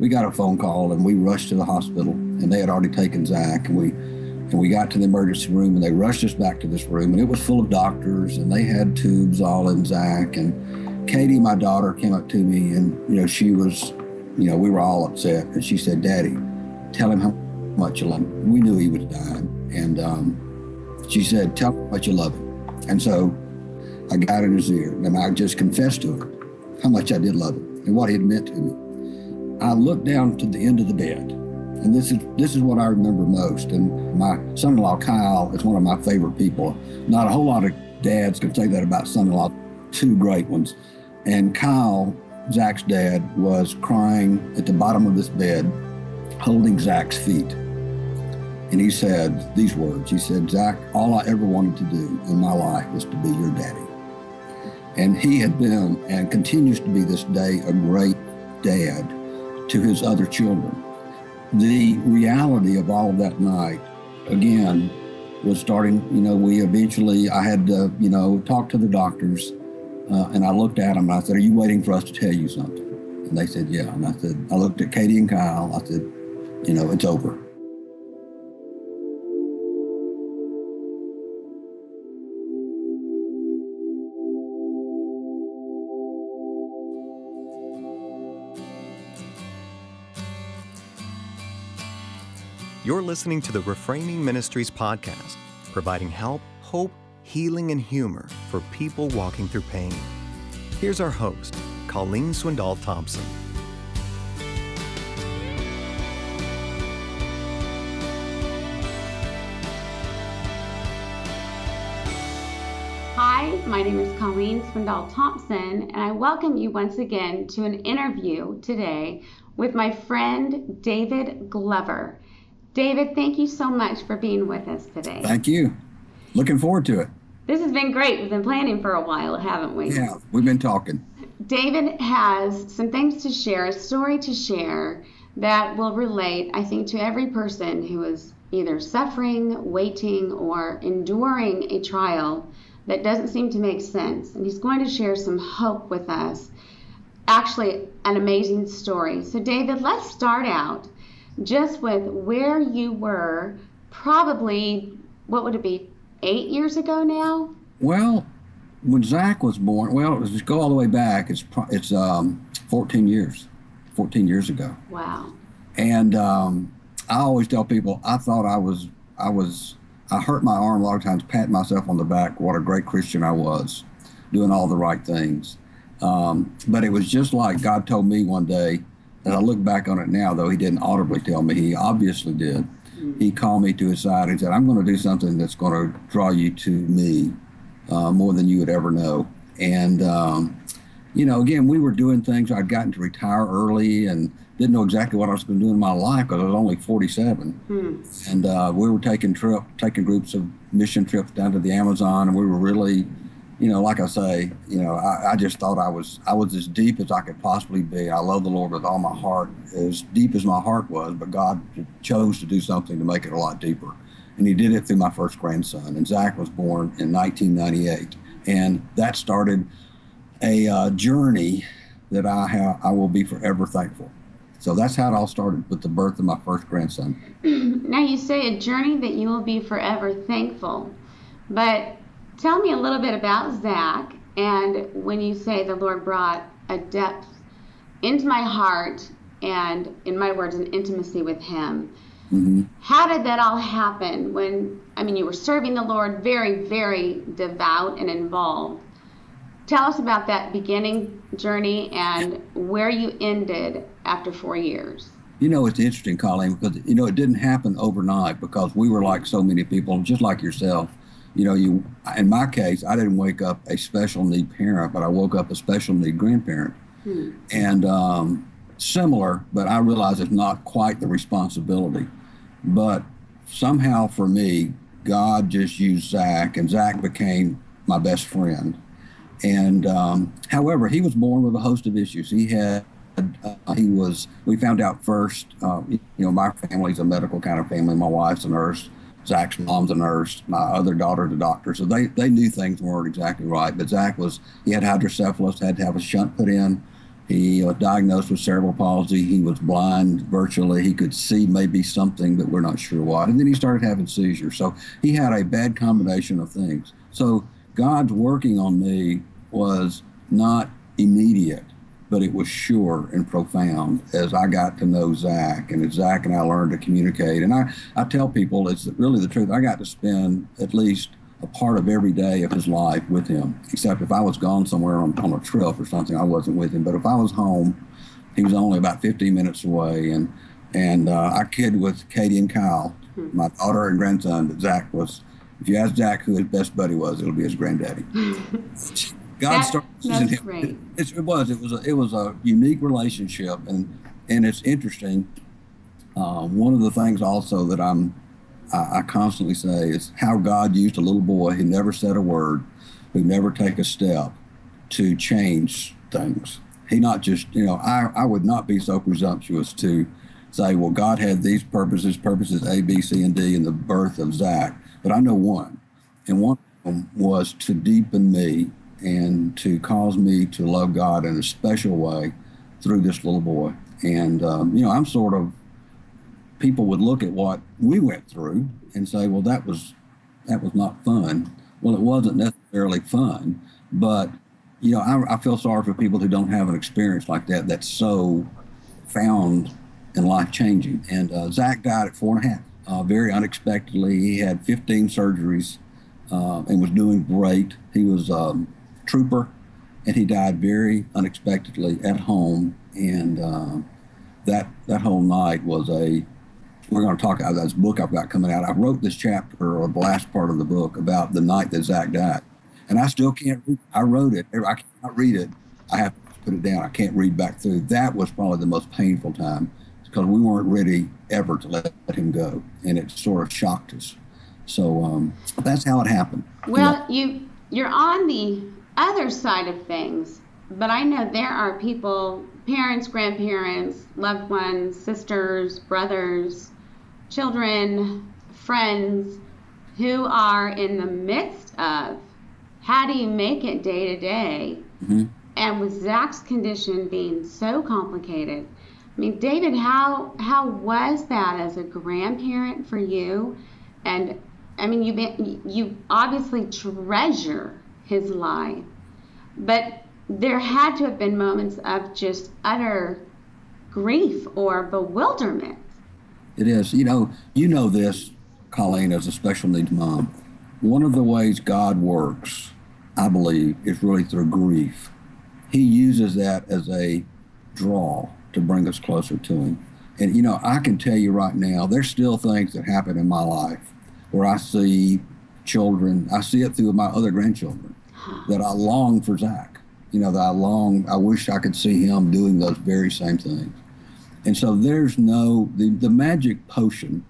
we got a phone call and we rushed to the hospital and they had already taken Zach and we and we got to the emergency room and they rushed us back to this room and it was full of doctors and they had tubes all in Zach and Katie, my daughter, came up to me and you know she was, you know, we were all upset and she said, "Daddy, tell him how much you love him." We knew he was dying and um, she said, "Tell him how much you love him." And so I got in his ear and I just confessed to him how much I did love him and what he had meant to me. I looked down to the end of the bed, and this is this is what I remember most. And my son-in-law Kyle is one of my favorite people. Not a whole lot of dads can say that about son-in-law. Two great ones. And Kyle, Zach's dad, was crying at the bottom of this bed, holding Zach's feet. And he said these words. He said, Zach, all I ever wanted to do in my life was to be your daddy. And he had been and continues to be this day a great dad to his other children. The reality of all of that night, again, was starting, you know, we eventually, I had to, you know, talk to the doctors. Uh, and I looked at them and I said, Are you waiting for us to tell you something? And they said, Yeah. And I said, I looked at Katie and Kyle. I said, You know, it's over. You're listening to the Reframing Ministries podcast, providing help, hope, healing, and humor for people walking through pain. Here's our host, Colleen Swindoll Thompson. Hi, my name is Colleen Swindoll Thompson, and I welcome you once again to an interview today with my friend David Glover. David, thank you so much for being with us today. Thank you. Looking forward to it. This has been great. We've been planning for a while, haven't we? Yeah, we've been talking. David has some things to share, a story to share that will relate, I think, to every person who is either suffering, waiting, or enduring a trial that doesn't seem to make sense. And he's going to share some hope with us. Actually, an amazing story. So, David, let's start out just with where you were probably, what would it be, eight years ago now? Well, when Zach was born, well, just go all the way back. It's it's um, 14 years, 14 years ago. Wow. And um, I always tell people I thought I was I was I hurt my arm a lot of times, patting myself on the back. What a great Christian I was, doing all the right things. Um, but it was just like God told me one day, and I look back on it now, though he didn't audibly tell me, he obviously did. He called me to his side and said, I'm going to do something that's going to draw you to me uh, more than you would ever know. And, um, you know, again, we were doing things. I'd gotten to retire early and didn't know exactly what I was going to do in my life because I was only 47. Hmm. And uh, we were taking trip, taking groups of mission trips down to the Amazon, and we were really you know, like I say, you know, I, I, just thought I was I was as deep as I could possibly be. I love the Lord with all my heart, as deep as my heart was, but God chose to do something to make it a lot deeper. And he did it through my first grandson. And Zach was born in 1998. And that started a uh, journey that I have I will be forever thankful. So that's how it all started with the birth of my first grandson. now you say a journey that you will be forever thankful. But Tell me a little bit about Zach and when you say the Lord brought a depth into my heart and, in my words, an intimacy with Him. Mm-hmm. How did that all happen when, I mean, you were serving the Lord very, very devout and involved? Tell us about that beginning journey and where you ended after four years. You know, it's interesting, Colleen, because, you know, it didn't happen overnight because we were like so many people, just like yourself you know, you in my case, I didn't wake up a special need parent, but I woke up a special need grandparent, hmm. and um, similar. But I realize it's not quite the responsibility. But somehow, for me, God just used Zach, and Zach became my best friend. And um, however, he was born with a host of issues. He had uh, he was we found out first uh, you know my family's a medical kind of family my wife's a nurse Zach's mom's a nurse, my other daughter's a doctor, so they, they knew things weren't exactly right. But Zach was he had hydrocephalus, had to have a shunt put in He was diagnosed with cerebral palsy. He was blind virtually. He could see maybe something, but we're not sure what. And then he started having seizures. So he had a bad combination of things. So God's working on me was not immediate, but it was sure and profound as I got to know Zach and as Zach and I learned to communicate. And I, I tell people it's really the truth. I got to spend at least a part of every day of his life with him, except if I was gone somewhere on, on a trip or something, I wasn't with him. But if I was home, he was only about 15 minutes away. And, and uh, I kid with Katie and Kyle, my daughter and grandson, that Zach was, if you ask Zach who his best buddy was, it'll be his granddaddy. God That- started that's using him. great. It, it was. It was. A, it was a unique relationship, and and it's interesting. Uh, one of the things also that I'm I, I constantly say is how God used a little boy who never said a word, who never take a step, to change things. He not just you know I I would not be so presumptuous to say well God had these purposes purposes A B C and D in the birth of Zach, but I know one, and one of them was to deepen me and to cause me to love God in a special way through this little boy. And, um, you know, I'm sort of, people would look at what we went through and say, well, that was, that was not fun. Well, it wasn't necessarily fun, but, you know, I, I feel sorry for people who don't have an experience like that that's so found and life changing. And uh, Zach died at four and a half, uh, very unexpectedly. He had 15 surgeries uh, and was doing great. He was um, trooper, and he died very unexpectedly at home. And uh, that that whole night was a. We're going to talk about this book I've got coming out. I wrote this chapter or the last part of the book about the night that Zach died, and I still can't. Read. I wrote it. I cannot read it. I have to put it down. I can't read back through. That was probably the most painful time because we weren't ready ever to let him go, and it sort of shocked us. So um, that's how it happened. Well, you you're on the other side of things, but I know there are people, parents, grandparents, loved ones, sisters, brothers, children, friends who are in the midst of how do you make it day to day? Mhm. And with Zach's condition being so complicated, I mean, David, how how was that as a grandparent for you? And I mean, you you obviously treasure his life, but there had to have been moments of just utter grief or bewilderment. It is. You know, you know this, Colleen, as a special needs mom. One of the ways God works, I believe, is really through grief. He uses that as a draw to bring us closer to Him. And, you know, I can tell you right now, there's still things that happen in my life where I see children, I see it through my other grandchildren, that I long for Zach. You know, that I long, I wish I could see him doing those very same things. And so there's no, the, the magic potion,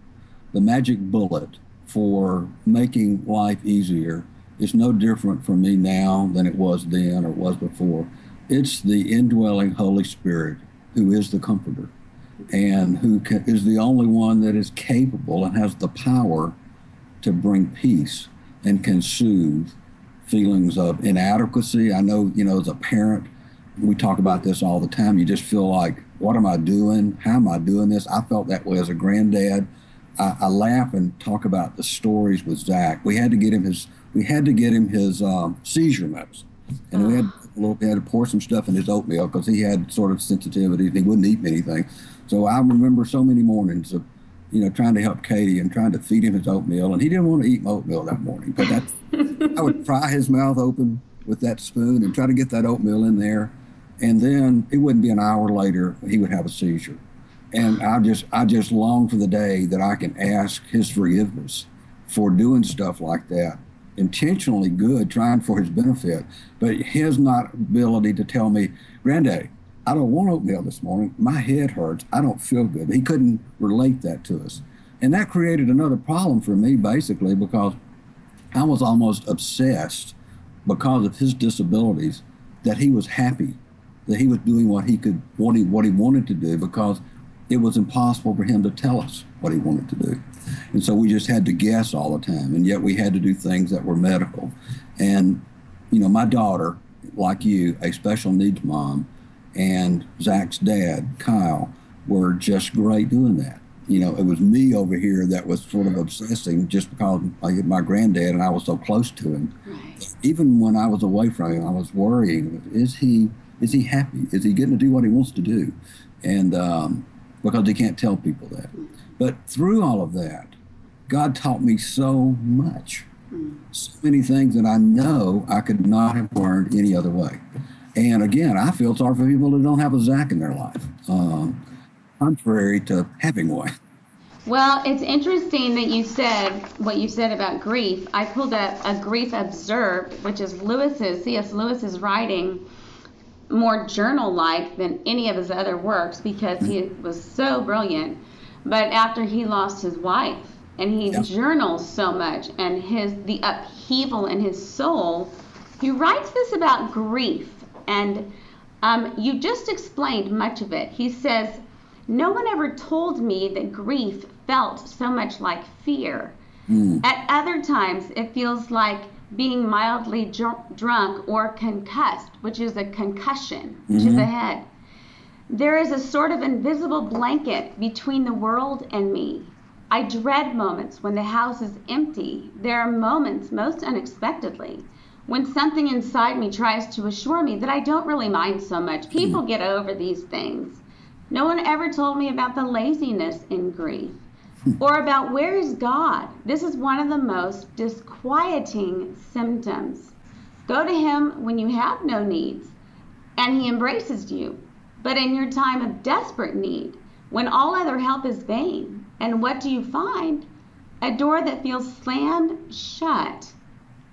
the magic bullet for making life easier is no different for me now than it was then or was before. It's the indwelling Holy Spirit who is the comforter and who ca- is the only one that is capable and has the power to bring peace and can soothe feelings of inadequacy. I know, you know, as a parent, we talk about this all the time. You just feel like, what am I doing? How am I doing this? I felt that way as a granddad. I, I laugh and talk about the stories with Zach. We had to get him his, we had to get him his um, seizure medicine, and we had a little, we had to pour some stuff in his oatmeal because he had sort of sensitivities. And he wouldn't eat anything. So I remember so many mornings of, you know, trying to help Katie and trying to feed him his oatmeal, and he didn't want to eat oatmeal that morning. But that I would pry his mouth open with that spoon and try to get that oatmeal in there, and then it wouldn't be an hour later he would have a seizure, and I just I just long for the day that I can ask his forgiveness for doing stuff like that, intentionally good, trying for his benefit, but his not ability to tell me, Granddaddy, I don't want oatmeal this morning. My head hurts. I don't feel good. He couldn't relate that to us. And that created another problem for me, basically, because I was almost obsessed because of his disabilities that he was happy, that he was doing what he could, what he, what he wanted to do, because it was impossible for him to tell us what he wanted to do. And so we just had to guess all the time. And yet we had to do things that were medical. And, you know, my daughter, like you, a special needs mom, and Zach's dad, Kyle, were just great doing that. You know, it was me over here that was sort of obsessing just because I get my granddad and I was so close to him. Right. Even when I was away from him, I was worrying: is he is he happy? Is he getting to do what he wants to do? And um, because he can't tell people that. But through all of that, God taught me so much, so many things that I know I could not have learned any other way. And again, I feel sorry for people that don't have a Zach in their life, uh, contrary to having one. Well, it's interesting that you said what you said about grief. I pulled up a Grief Observed, which is Lewis's, C.S. Lewis's writing, more journal like than any of his other works because he was so brilliant. But after he lost his wife, and he yep. journals so much, and his the upheaval in his soul, he writes this about grief and um, you just explained much of it. He says, No one ever told me that grief felt so much like fear. Mm. At other times, it feels like being mildly dr- drunk or concussed, which is a concussion mm-hmm. to the head. There is a sort of invisible blanket between the world and me. I dread moments when the house is empty. There are moments, most unexpectedly, when something inside me tries to assure me that I don't really mind so much. People get over these things. No one ever told me about the laziness in grief hmm. or about where is God. This is one of the most disquieting symptoms. Go to Him when you have no needs, and He embraces you. But in your time of desperate need, when all other help is vain, and what do you find? A door that feels slammed shut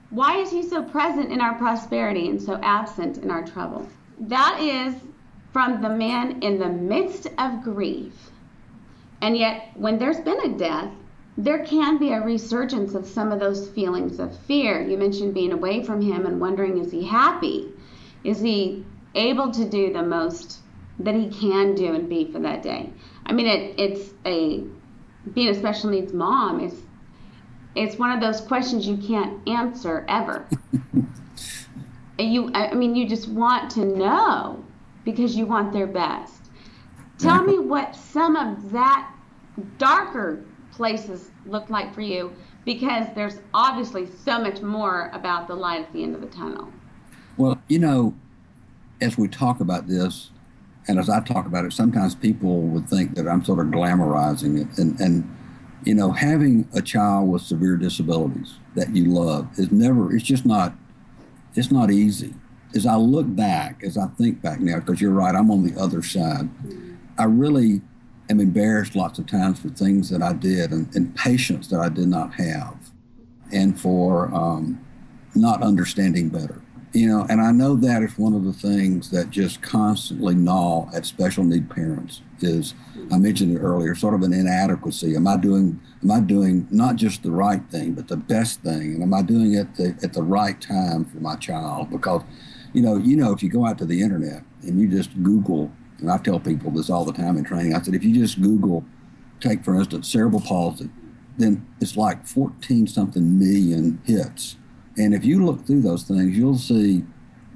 why is he so present in our prosperity and so absent in our trouble? That is from the man in the midst of grief. And yet, when there's been a death, there can be a resurgence of some of those feelings of fear. You mentioned being away from him and wondering is he happy? Is he able to do the most that he can do and be for that day? I mean, it, it's a being a special needs mom is it's one of those questions you can't answer ever. you, I mean, you just want to know because you want their best. Tell me what some of that darker places look like for you because there's obviously so much more about the light at the end of the tunnel. Well, you know, as we talk about this, and as I talk about it, sometimes people would think that I'm sort of glamorizing it. And, and you know, having a child with severe disabilities that you love is never, it's just not, it's not easy. As I look back, as I think back now, because you're right, I'm on the other side, I really am embarrassed lots of times for things that I did and, and patience that I did not have and for um, not understanding better. You know, and I know that is one of the things that just constantly gnaw at special need parents is I mentioned it earlier, sort of an inadequacy. Am I doing am I doing not just the right thing, but the best thing? And am I doing it the, at the right time for my child? Because, you know, you know, if you go out to the internet and you just Google, and I tell people this all the time in training, I said if you just Google, take for instance cerebral palsy, then it's like 14 something million hits. And if you look through those things, you'll see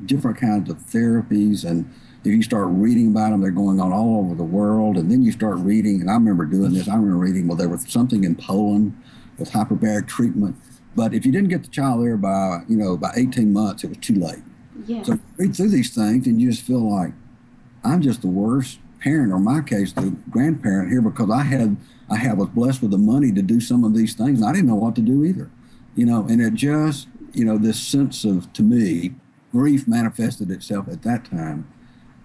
different kinds of therapies and if you start reading about them, they're going on all over the world. And then you start reading, and I remember doing this. I remember reading, well, there was something in Poland with hyperbaric treatment. But if you didn't get the child there by, you know, by 18 months, it was too late. Yeah. So read through these things, and you just feel like I'm just the worst parent, or in my case, the grandparent here, because I had I have was blessed with the money to do some of these things, and I didn't know what to do either. You know, and it just, you know, this sense of, to me, grief manifested itself at that time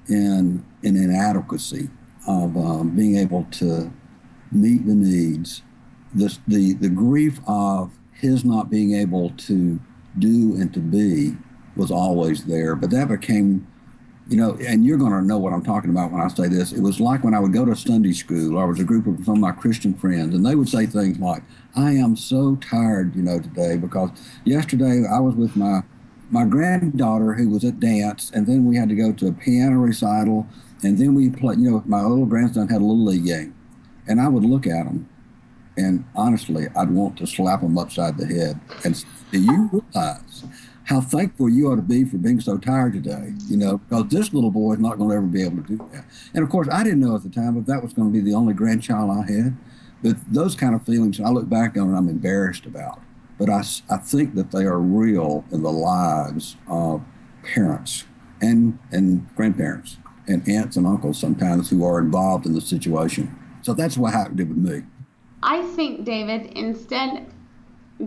in an inadequacy of um, being able to meet the needs, the, the, the grief of his not being able to do and to be was always there. But that became, you know, and you're going to know what I'm talking about when I say this. It was like when I would go to Sunday school, I was a group of some of my Christian friends, and they would say things like, I am so tired, you know, today because yesterday I was with my my granddaughter who was at dance, and then we had to go to a piano recital, and then we played. You know, my little grandson had a little league game, and I would look at him, and honestly, I'd want to slap him upside the head. And do you realize how thankful you ought to be for being so tired today, you know, because this little boy is not going to ever be able to do that. And of course, I didn't know at the time if that was going to be the only grandchild I had. But those kind of feelings, I look back on, and I'm embarrassed about. But I, I think that they are real in the lives of parents and, and grandparents and aunts and uncles sometimes who are involved in the situation. So that's what happened with me. I think, David, instead,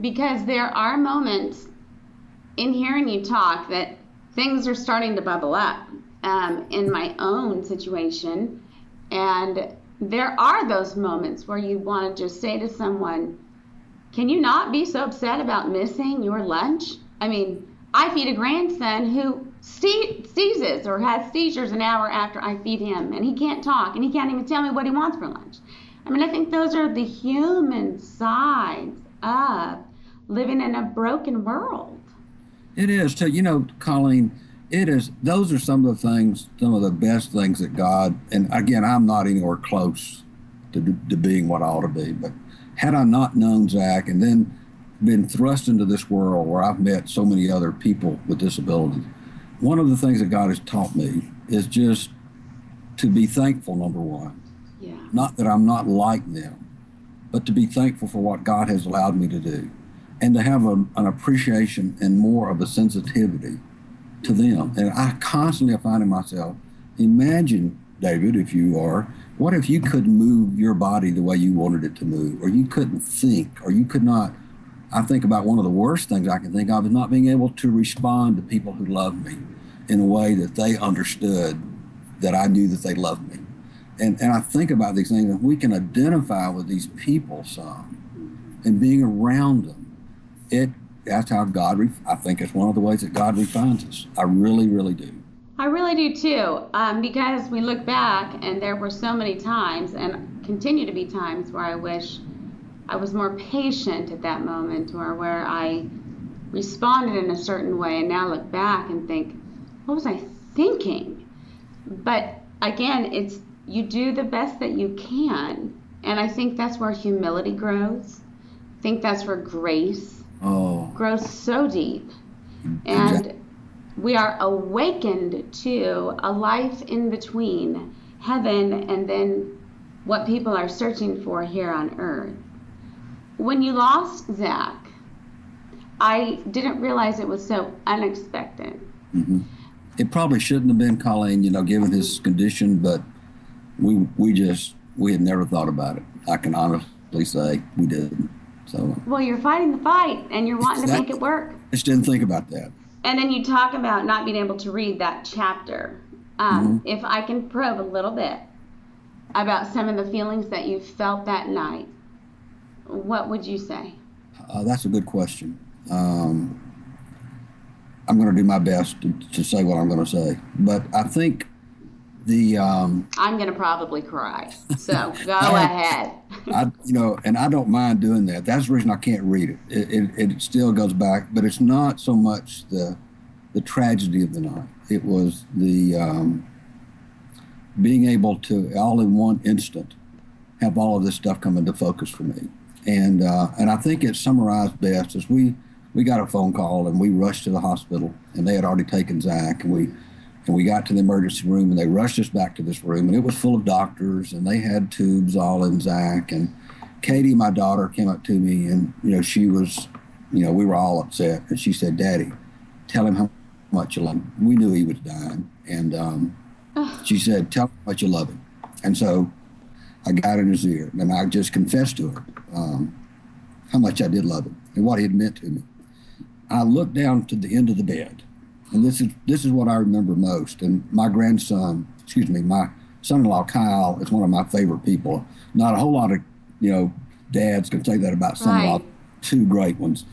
because there are moments in hearing you talk that things are starting to bubble up um, in my own situation. And there are those moments where you want to just say to someone, Can you not be so upset about missing your lunch? I mean, I feed a grandson who seizes or has seizures an hour after I feed him, and he can't talk, and he can't even tell me what he wants for lunch. I mean, I think those are the human sides of living in a broken world. It is too. You know, Colleen, it is. Those are some of the things, some of the best things that God. And again, I'm not anywhere close to, to being what I ought to be. But had I not known Zach, and then been thrust into this world where I've met so many other people with disabilities, one of the things that God has taught me is just to be thankful. Number one, yeah. Not that I'm not like them, but to be thankful for what God has allowed me to do and to have a, an appreciation and more of a sensitivity to them. And I constantly am finding myself, imagine, David, if you are, what if you couldn't move your body the way you wanted it to move, or you couldn't think, or you could not? I think about one of the worst things I can think of is not being able to respond to people who love me in a way that they understood that I knew that they loved me. And, and I think about these things, and we can identify with these people some and being around them it that's how God. I think it's one of the ways that God refines us. I really, really do. I really do too, um, because we look back and there were so many times, and continue to be times where I wish I was more patient at that moment, or where I responded in a certain way, and now look back and think, what was I thinking? But again, it's you do the best that you can, and I think that's where humility grows. I think that's where grace oh. grows so deep. And we are awakened to a life in between heaven and then what people are searching for here on earth. When you lost Zach, I didn't realize it was so unexpected. Mm-hmm. It probably shouldn't have been Colleen, you know, given his condition, but we we just we had never thought about it. I can honestly say we didn't. So well, you're fighting the fight and you're wanting to make it work. I just didn't think about that. And then you talk about not being able to read that chapter. Um, mm-hmm. If I can probe a little bit about some of the feelings that you felt that night, what would you say? Uh, that's a good question. Um, I'm going to do my best to, to say what I'm going to say, but I think the um, I'm going to probably cry. So go ahead. I, you know, and I don't mind doing that. That's the reason I can't read it. It, it. it still goes back, but it's not so much the the tragedy of the night. It was the um, being able to all in one instant have all of this stuff come into focus for me. And uh, and I think it summarized best as we we got a phone call and we rushed to the hospital and they had already taken Zach and we and we got to the emergency room and they rushed us back to this room and it was full of doctors and they had tubes all in Zach. And Katie, my daughter, came up to me and, you know, she was, you know, we were all upset. And she said, Daddy, tell him how much you love him. We knew he was dying. And um, she said, Tell him how much you love him. And so I got in his ear and I just confessed to her um, how much I did love him and what he had meant to me. I looked down to the end of the bed and this is this is what I remember most. And my grandson, excuse me, my son-in-law Kyle is one of my favorite people. Not a whole lot of you know dads can say that about son-in-law. Right. Two great ones,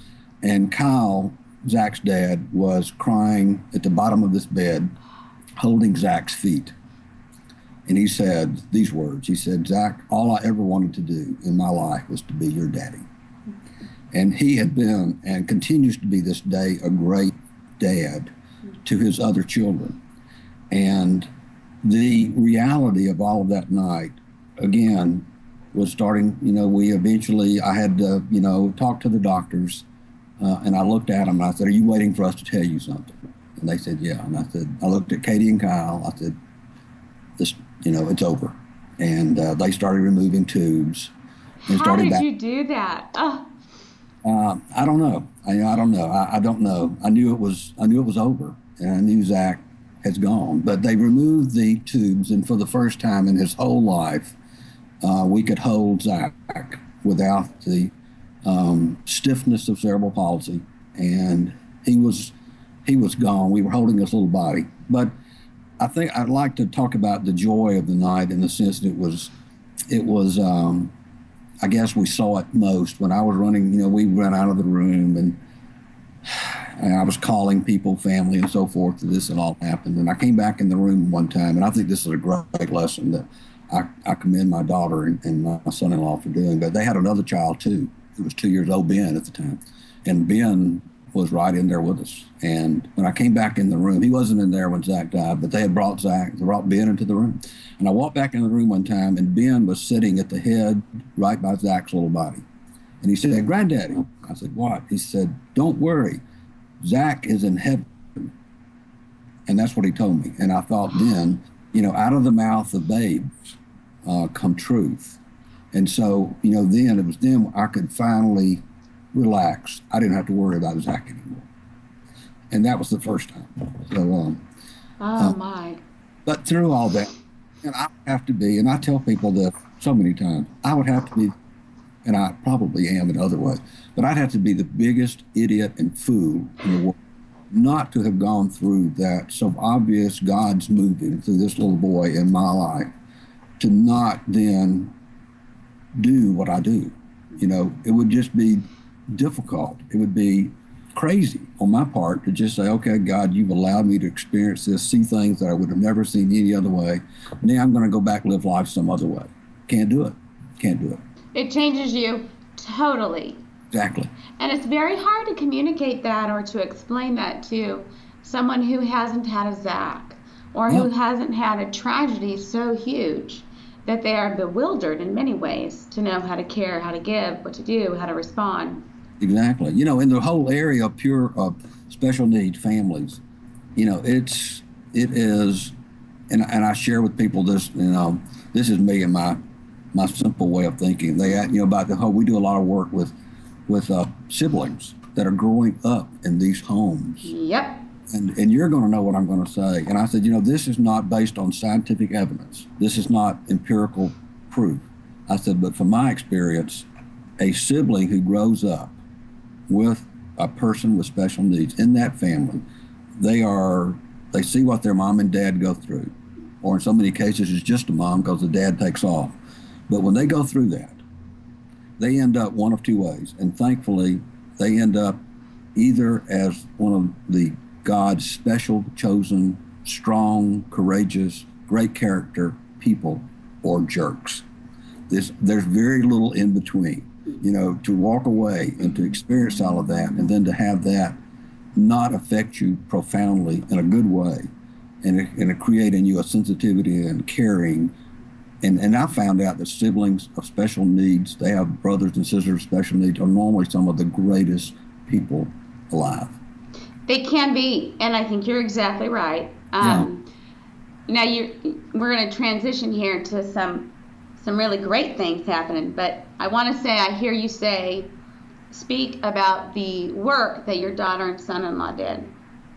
and Kyle, Zach's dad, was crying at the bottom of this bed, holding Zach's feet. And he said these words. He said, Zach, all I ever wanted to do in my life was to be your daddy. And he had been and continues to be this day a great dad to his other children. And the reality of all of that night, again, was starting, you know, we eventually, I had to, you know, talk to the doctors Uh, and I looked at them and I said, Are you waiting for us to tell you something? And they said, Yeah. And I said, I looked at Katie and Kyle. I said, This, you know, it's over. And uh, they started removing tubes. And How did back- you do that? Oh. Uh, I don't know. I, I don't know. I, I, don't know. I knew it was. I knew it was over, and I knew Zach has gone. But they removed the tubes, and for the first time in his whole life, uh, we could hold Zach without the um, stiffness of cerebral palsy, and he was he was gone. We were holding his little body, but I think I'd like to talk about the joy of the night in the sense that it was it was. Um, I guess we saw it most when I was running. You know, we ran out of the room and. And I was calling people, family, and so forth. And This and all happened, and I came back in the room one time, and I think this is a great lesson that I, I commend my daughter and, and my son-in-law for doing. But they had another child too, It was two years old, Ben at the time, and Ben was right in there with us. And when I came back in the room, he wasn't in there when Zach died, but they had brought Zach, they brought Ben into the room. And I walked back in the room one time, and Ben was sitting at the head right by Zach's little body. And he said, Granddaddy. I said, What? He said, Don't worry. Zach is in heaven. And that's what he told me. And I thought then, you know, out of the mouth of babes uh, come truth. And so, you know, then it was then I could finally relax. I didn't have to worry about Zach anymore. And that was the first time. So, um, oh, uh, my. But through all that, and I have to be, and I tell people that so many times, I would have to be, and I probably am in other ways, but I'd have to be the biggest idiot and fool in the world not to have gone through that so obvious God's moving through this little boy in my life, to not then do what I do. You know, it would just be difficult. It would be crazy on my part to just say, okay, God, you've allowed me to experience this, see things that I would have never seen any other way. And now I'm going to go back live life some other way. Can't do it. Can't do it. It changes you totally. Exactly. And it's very hard to communicate that or to explain that to someone who hasn't had a Zach or who hasn't had a tragedy so huge that they are bewildered in many ways to know how to care, how to give, what to do, how to respond. Exactly. You know, in the whole area of pure uh, special needs families, you know, it's it is, and and I share with people this. You know, this is me and my my simple way of thinking. They, you know, about the whole. We do a lot of work with with uh, siblings that are growing up in these homes. Yep. And, and you're going to know what I'm going to say. And I said, you know, this is not based on scientific evidence. This is not empirical proof. I said, but from my experience, a sibling who grows up with a person with special needs in that family, they are they see what their mom and dad go through, or in so many cases, it's just a mom because the dad takes off. But when they go through that, they end up one of two ways. And thankfully, they end up either as one of the God's special, chosen, strong, courageous, great character people or jerks. This, there's very little in between. You know, to walk away and to experience all of that and then to have that not affect you profoundly in a good way and, and create in you a sensitivity and caring and, and I found out that siblings of special needs, they have brothers and sisters of special needs, are normally some of the greatest people alive. They can be, and I think you're exactly right. Um, yeah. Now you, we're going to transition here to some some really great things happening, but I want to say I hear you say, speak about the work that your daughter and son-in-law did,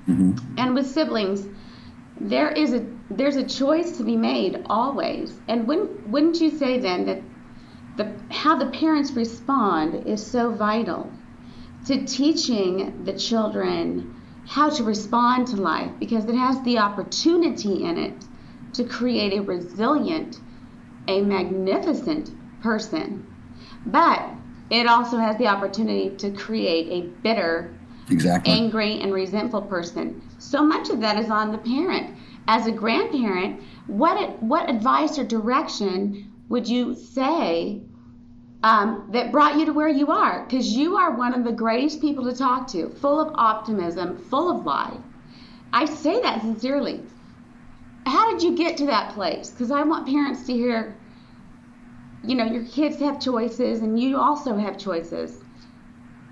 mm-hmm. and with siblings, there is a there's a choice to be made always. And wouldn't wouldn't you say then that the how the parents respond is so vital to teaching the children how to respond to life because it has the opportunity in it to create a resilient, a magnificent person. But it also has the opportunity to create a bitter, exactly. angry, and resentful person. So much of that is on the parent as a grandparent, what what advice or direction would you say um, that brought you to where you are? Because you are one of the greatest people to talk to, full of optimism, full of life. I say that sincerely. How did you get to that place? Because I want parents to hear, you know, your kids have choices and you also have choices.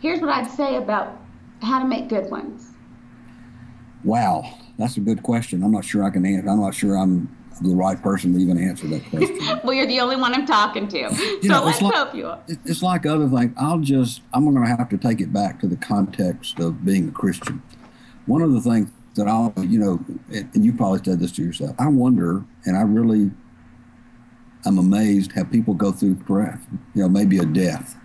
here's what I'd say about how to make good ones. Wow, that's a good question. I'm not sure I can answer. I'm not sure I'm the right person to even answer that question. well, you're the only one I'm talking to. So know, let's like, hope you. It's like other things. I'll just, I'm going to have to take it back to the context of being a Christian. One of the things that I'll, you know, and you probably said this to yourself, I wonder, and I really, I'm amazed how people go through breath, you know, maybe a death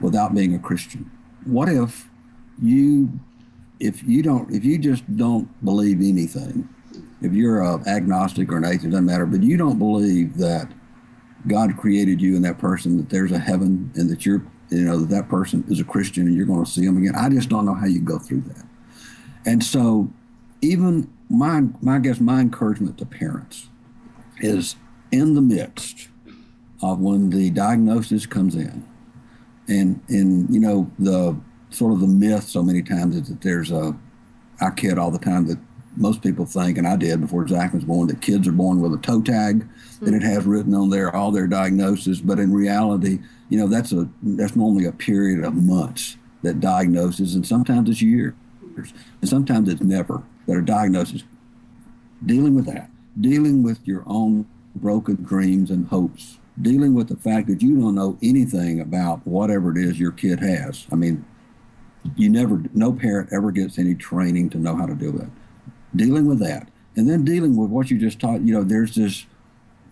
without being a Christian. What if you, if you don't, if you just don't believe anything, if you're a agnostic or an atheist, doesn't matter, but you don't believe that God created you and that person, that there's a heaven and that you're, you know, that that person is a Christian and you're going to see them again. I just don't know how you go through that. And so even my, my guess my encouragement to parents is in the midst of when the diagnosis comes in and, and, you know, the sort of the myth so many times is that there's a, I kid all the time that most people think, and I did before Zach was born, that kids are born with a toe tag, mm-hmm. and it has written on there all their diagnosis. But in reality, you know, that's a that's normally a period of months that diagnoses, and sometimes it's years, and sometimes it's never that a diagnosis. Dealing with that, dealing with your own broken dreams and hopes, dealing with the fact that you don't know anything about whatever it is your kid has. I mean, you never, no parent ever gets any training to know how to do that dealing with that, and then dealing with what you just taught. You know, there's this.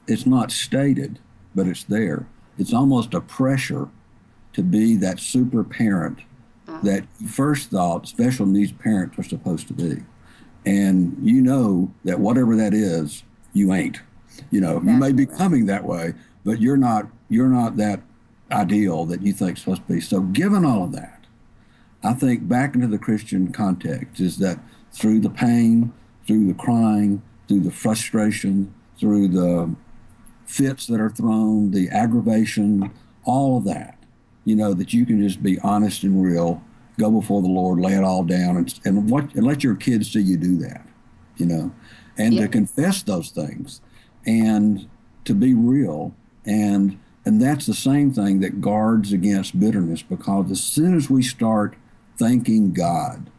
It's not stated, but it's there. It's almost a pressure to be that super parent uh-huh. that first thought special needs parents are supposed to be. And you know that whatever that is, you ain't. You know, you may be coming that way, but you're not you're not that ideal that you think supposed to be. So given all of that, I think back into the Christian context is that through the pain, through the crying, through the frustration, through the fits that are thrown, the aggravation, all of that, you know, that you can just be honest and real, go before the Lord, lay it all down, and, and, what, and let your kids see you do that, you know, and to confess those things and to be real. And, and that's the same thing that guards against bitterness because as soon as we start thanking God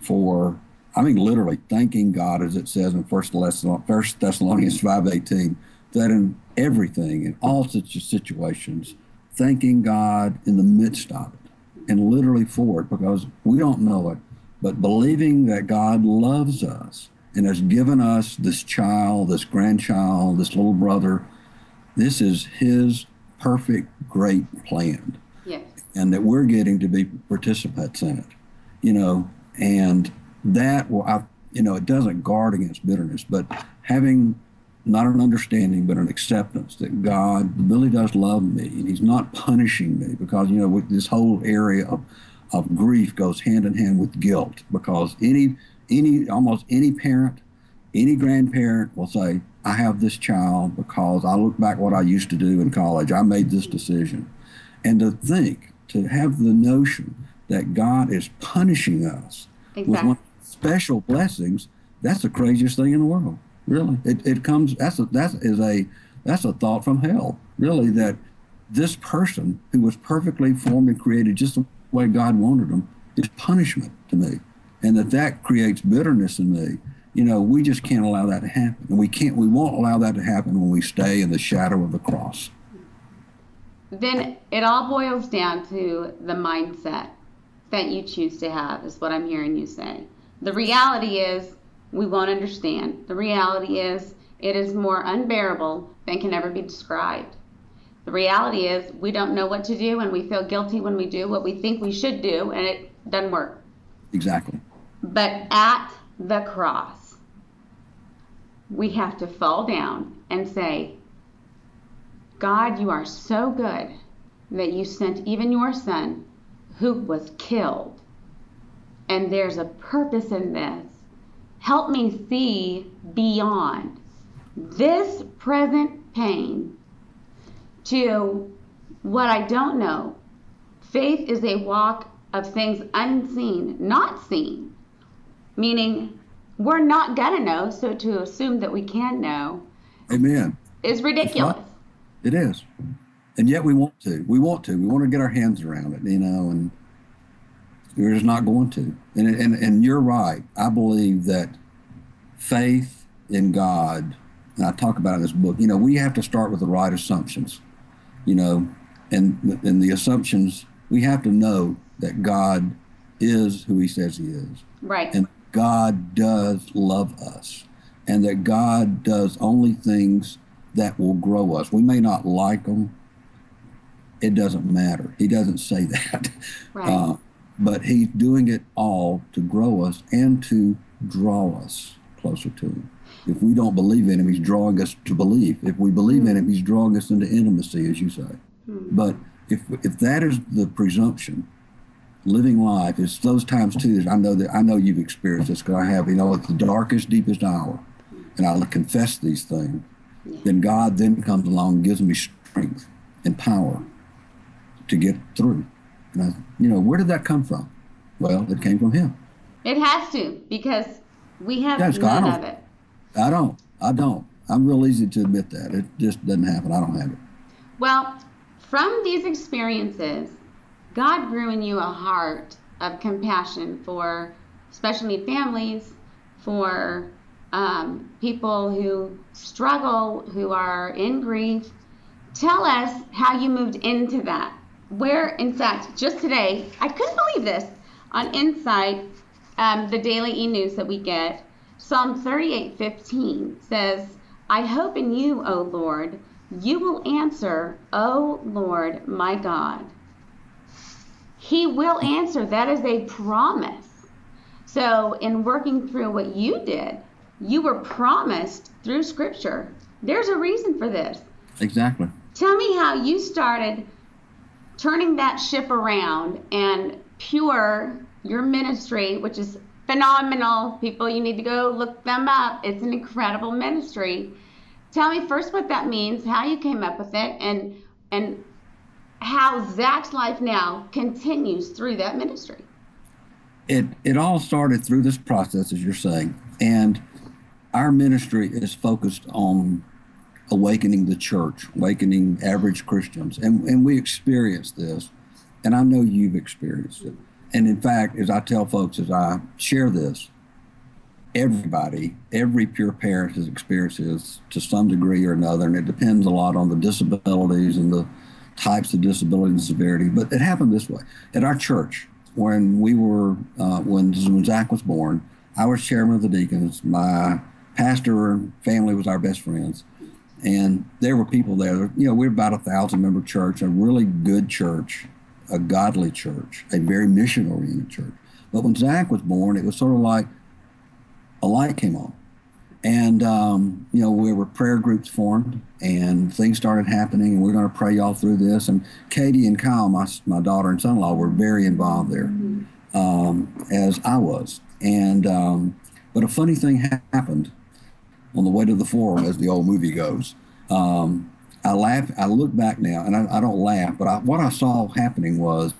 for I mean, literally thanking God, as it says in First Thessalonians five eighteen, that in everything, in all such situations, thanking God in the midst of it, and literally for it, because we don't know it, but believing that God loves us and has given us this child, this grandchild, this little brother. This is His perfect, great plan. And that we're getting to be participants in it. You know, and that will, I, you know, it doesn't guard against bitterness, but having not an understanding, but an acceptance that God really does love me and He's not punishing me because, you know, this whole area of, of grief goes hand in hand with guilt because any, any, almost any parent, any grandparent will say, I have this child because I look back what I used to do in college. I made this decision. And to think, to have the notion that God is punishing us exactly. with one special blessings, that's the craziest thing in the world. Really, it, it comes. That's a, that is a that's a thought from hell. Really, that this person who was perfectly formed and created just the way God wanted them is punishment to me, and that that creates bitterness in me. You know, we just can't allow that to happen, and we can't. We won't allow that to happen when we stay in the shadow of the cross. Then it all boils down to the mindset that you choose to have, is what I'm hearing you say. The reality is we won't understand. The reality is it is more unbearable than can ever be described. The reality is we don't know what to do and we feel guilty when we do what we think we should do and it doesn't work. Exactly. But at the cross, we have to fall down and say, God, you are so good that you sent even your son who was killed and there's a purpose in this. Help me see beyond this present pain to what I don't know. Faith is a walk of things unseen, not seen, meaning we're not going to know, so to assume that we can know Amen. is ridiculous. It is. And yet we want to. We want to. We want to get our hands around it, you know, and We're just not going to. And, and, and you're right. I believe that faith in God, and I talk about in this book, you know, we have to start with the right assumptions, you know, and, and the assumptions, we have to know that God is who he says he is. Right. And God does love us. And that God does only things that will grow us. We may not like them. It doesn't matter. He doesn't say that. Right. Uh, but he's doing it all to grow us and to draw us closer to him. If we don't believe in him, he's drawing us to believe. If we believe in him, he's drawing us into intimacy, as you say. But if if that is the presumption, living life is those times too. That I know that I know you've experienced this because I have. You know, it's the darkest, deepest hour, and I confess these things. Then God then comes along and gives me strength and power to get through. And I, you know, where did that come from? Well, it came from Him. It has to because we have Yeah, it's got- I none of it. I don't. I don't. I'm real easy to admit that. It just doesn't happen. I don't have it. Well, from these experiences, God grew in you a heart of compassion for special need families, for um, people who struggle, who are in grief. Tell us how you moved into that. Where, in fact, just today, I couldn't believe this. On Insight, um, the daily e news that we get, Psalm 38:15 says, I hope in you, O Lord. You will answer, O Lord, my God. He will answer. That is a promise. So, in working through what you did, you were promised through Scripture. There's a reason for this. Exactly. Tell me how you started turning that ship around and pure your ministry, which is phenomenal. People, you need to go look them up. It's an incredible ministry. Tell me first what that means, how you came up with it, and and how Zach's life now continues through that ministry. it it all started through this process, as you're saying, and our ministry is focused on awakening the church, awakening average Christians, and and we experience this, and I know you've experienced it. And in fact, as I tell folks, as I share this, everybody, every pure parent has experienced this to some degree or another, and it depends a lot on the disabilities and the types of disability and severity. But it happened this way at our church when we were uh, when when Zach was born. I was chairman of the deacons. My pastor and family was our best friends, and there were people there. You know, we're about a thousand member church, a really good church, a godly church, a very mission oriented church. But when Zach was born, it was sort of like a light came on. And, um, you know, we were prayer groups formed and things started happening and we're going to pray y'all through this. And Katie and Kyle, my, my daughter and son-in-law were very involved there, um, as I was. And, um, but a funny thing happened on the way to the forum, as the old movie goes. Um, I laugh, I look back now and I, I don't laugh, but I, what I saw happening was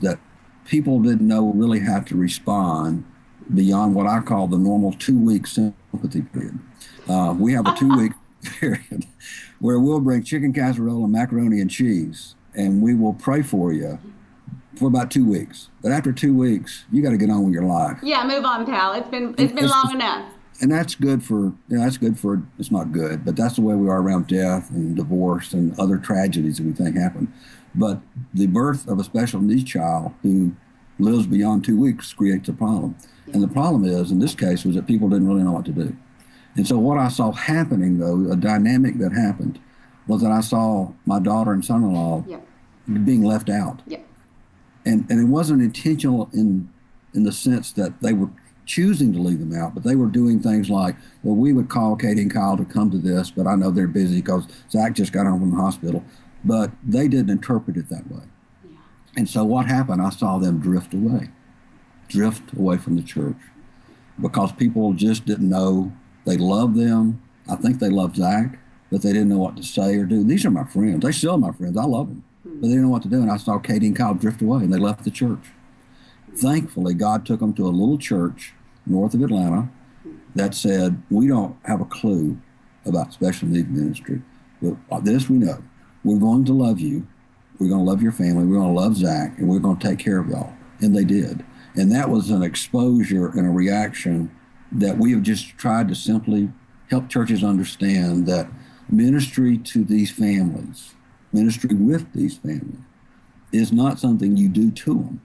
that people didn't know really how to respond beyond what I call the normal two week sympathy period. Uh, we have a two week period where we'll bring chicken casserole and macaroni and cheese, and we will pray for you for about two weeks. But after two weeks, you got to get on with your life. Yeah, move on, pal. It's been it's been It's- long enough. And that's good for, you know, that's good for, it's not good, but that's the way we are around death and divorce and other tragedies that we think happen. But the birth of a special needs child who lives beyond two weeks creates a problem. And the problem is, in this case, was that people didn't really know what to do. And so what I saw happening, though, a dynamic that happened, was that I saw my daughter and son-in-law Yep. being left out. Yep. And and it wasn't intentional in in the sense that they were choosing to leave them out, but they were doing things like, well, we would call Katie and Kyle to come to this, but I know they're busy because Zach just got home from the hospital. But they didn't interpret it that way. And so what happened? I saw them drift away, drift away from the church because people just didn't know. They loved them. I think they loved Zach, but they didn't know what to say or do. These are my friends. They still my friends. I love them, but they didn't know what to do. And I saw Katie and Kyle drift away, and they left the church. Thankfully, God took them to a little church north of Atlanta that said, "We don't have a clue about special needs ministry, but this we know: we're going to love you. We're going to love your family. We're going to love Zach, and we're going to take care of y'all." And they did. And that was an exposure and a reaction that we have just tried to simply help churches understand that ministry to these families, ministry with these families, is not something you do to them.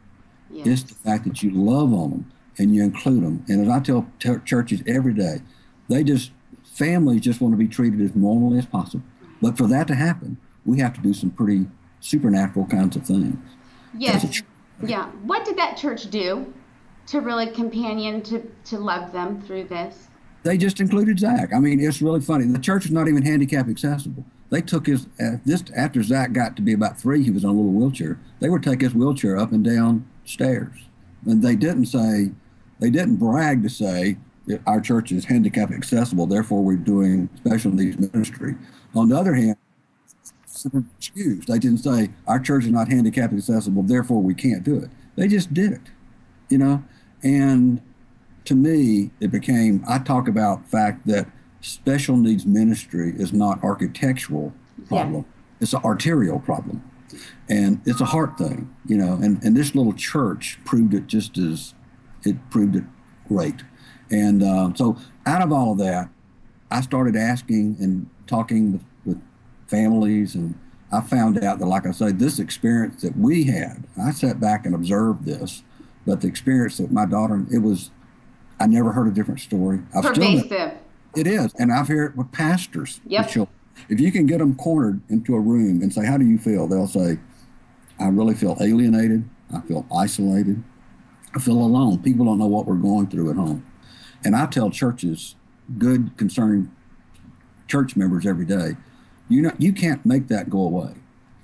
Yes. It's the fact that you love on them and you include them. And as I tell t- churches every day, they just, families just want to be treated as normally as possible. But for that to happen, we have to do some pretty supernatural kinds of things. Yes. Yeah. What did that church do to really companion to, to love them through this? They just included Zach. I mean, it's really funny. The church is not even handicap accessible. They took his uh, this after Zach got to be about three. He was on a little wheelchair. They would take his wheelchair up and down stairs, and they didn't say, they didn't brag to say our church is handicap accessible. Therefore, we're doing special needs ministry. On the other hand, excuse. They didn't say our church is not handicap accessible. Therefore, we can't do it. They just did it, you know, and to me, it became, I talk about fact that special needs ministry is not architectural problem. Yeah. It's an arterial problem. And it's a heart thing, you know, and, and this little church proved it just as it proved it great. And uh, so out of all of that, I started asking and talking with, with families and I found out that, like I said, this experience that we had, I sat back and observed this, but the experience that my daughter, it was I never heard a different story. I've Pervasive. it is, and I've heard it with pastors. Yep. With if you can get them cornered into a room and say, "How do you feel?" They'll say, "I really feel alienated. I feel isolated. I feel alone. People don't know what we're going through at home." And I tell churches, good concerning church members every day, you know, you can't make that go away.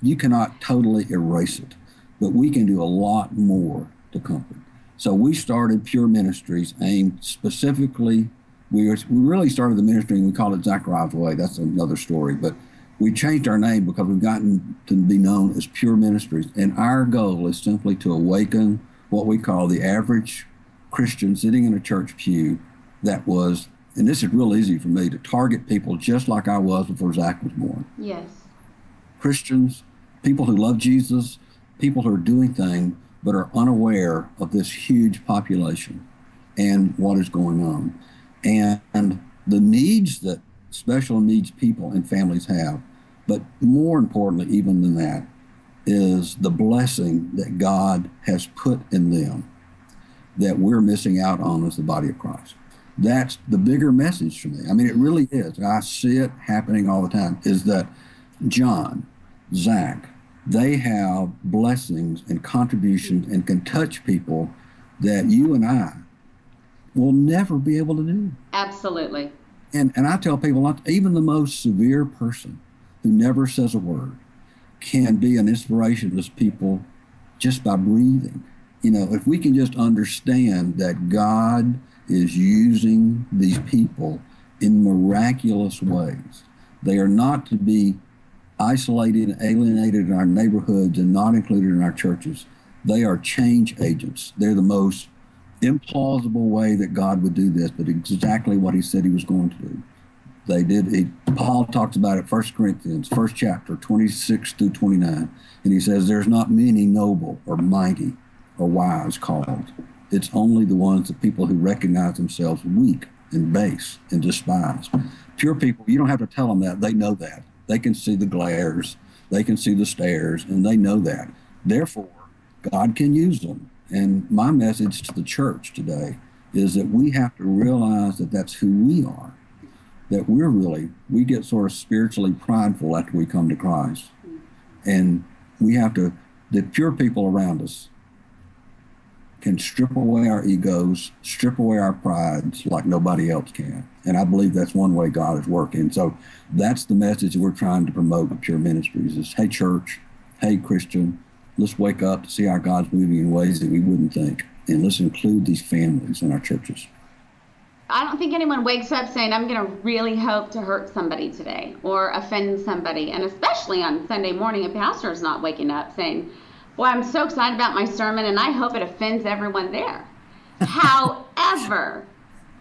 You cannot totally erase it, but we can do a lot more to comfort. So we started Pure Ministries aimed specifically. We, were, we really started the ministry and we called it Zachariah's Way. That's another story. But we changed our name because we've gotten to be known as Pure Ministries. And our goal is simply to awaken what we call the average Christian sitting in a church pew that was, and this is real easy for me, to target people just like I was before Zach was born. Yes. Christians, people who love Jesus, people who are doing things but are unaware of this huge population and what is going on. And, the needs that special needs people and families have, but more importantly, even than that, is the blessing that God has put in them that we're missing out on as the body of Christ. That's the bigger message for me. I mean, it really is. I see it happening all the time. Is that John, Zach, they have blessings and contributions and can touch people that you and I will never be able to do. Absolutely. And and I tell people, not, even the most severe person who never says a word can be an inspiration to people just by breathing. You know, if we can just understand that God is using these people in miraculous ways, they are not to be isolated and alienated in our neighborhoods and not included in our churches. They are change agents. They're the most implausible way that God would do this, but exactly what he said he was going to do. They did it. Paul talks about it, First Corinthians, first chapter, 26 through 29. And he says, There's not many noble or mighty or wise called. It's only the ones, the people who recognize themselves weak and base and despised. Pure people, you don't have to tell them that. They know that. They can see the glares, they can see the stares, and they know that. Therefore, God can use them. And my message to the church today is that we have to realize that that's who we are. That we're really, we get sort of spiritually prideful after we come to Christ. And we have to, the pure people around us can strip away our egos, strip away our prides like nobody else can. And I believe that's one way God is working. So that's the message that we're trying to promote with Pure Ministries is, hey, church, hey, Christian, let's wake up to see our God's moving in ways that we wouldn't think. And let's include these families in our churches. I don't think anyone wakes up saying, I'm going to really hope to hurt somebody today or offend somebody. And especially on Sunday morning, a pastor is not waking up saying, Boy, I'm so excited about my sermon and I hope it offends everyone there. However,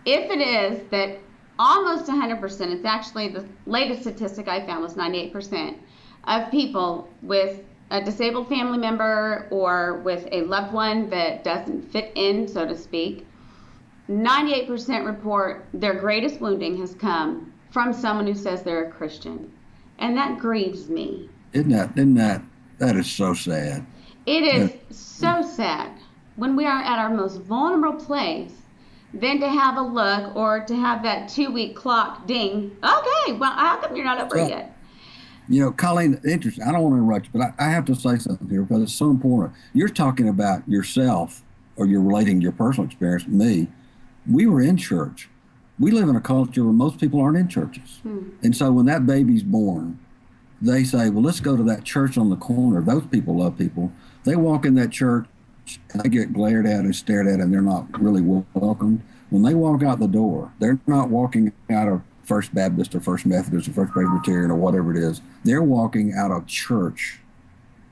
if it is that almost 100%, it's actually the latest statistic I found was 98% of people with a disabled family member or with a loved one that doesn't fit in, so to speak, 98% report their greatest wounding has come from someone who says they're a Christian. And that grieves me. Isn't that, isn't that, that is so sad. It is so sad when we are at our most vulnerable place then to have a look or to have that two week clock ding. Okay, well, how come you're not over well, yet? You know, Colleen, interesting. I don't want to interrupt you, but I, I, have to say something here because it's so important. You're talking about yourself or you're relating your personal experience me. We were in church. We live in a culture where most people aren't in churches. Hmm. And so when that baby's born, they say, well, let's go to that church on the corner. Those people love people. They walk in that church and they get glared at and stared at and they're not really welcomed. When they walk out the door, they're not walking out of First Baptist or First Methodist or First Presbyterian or whatever it is. They're walking out of church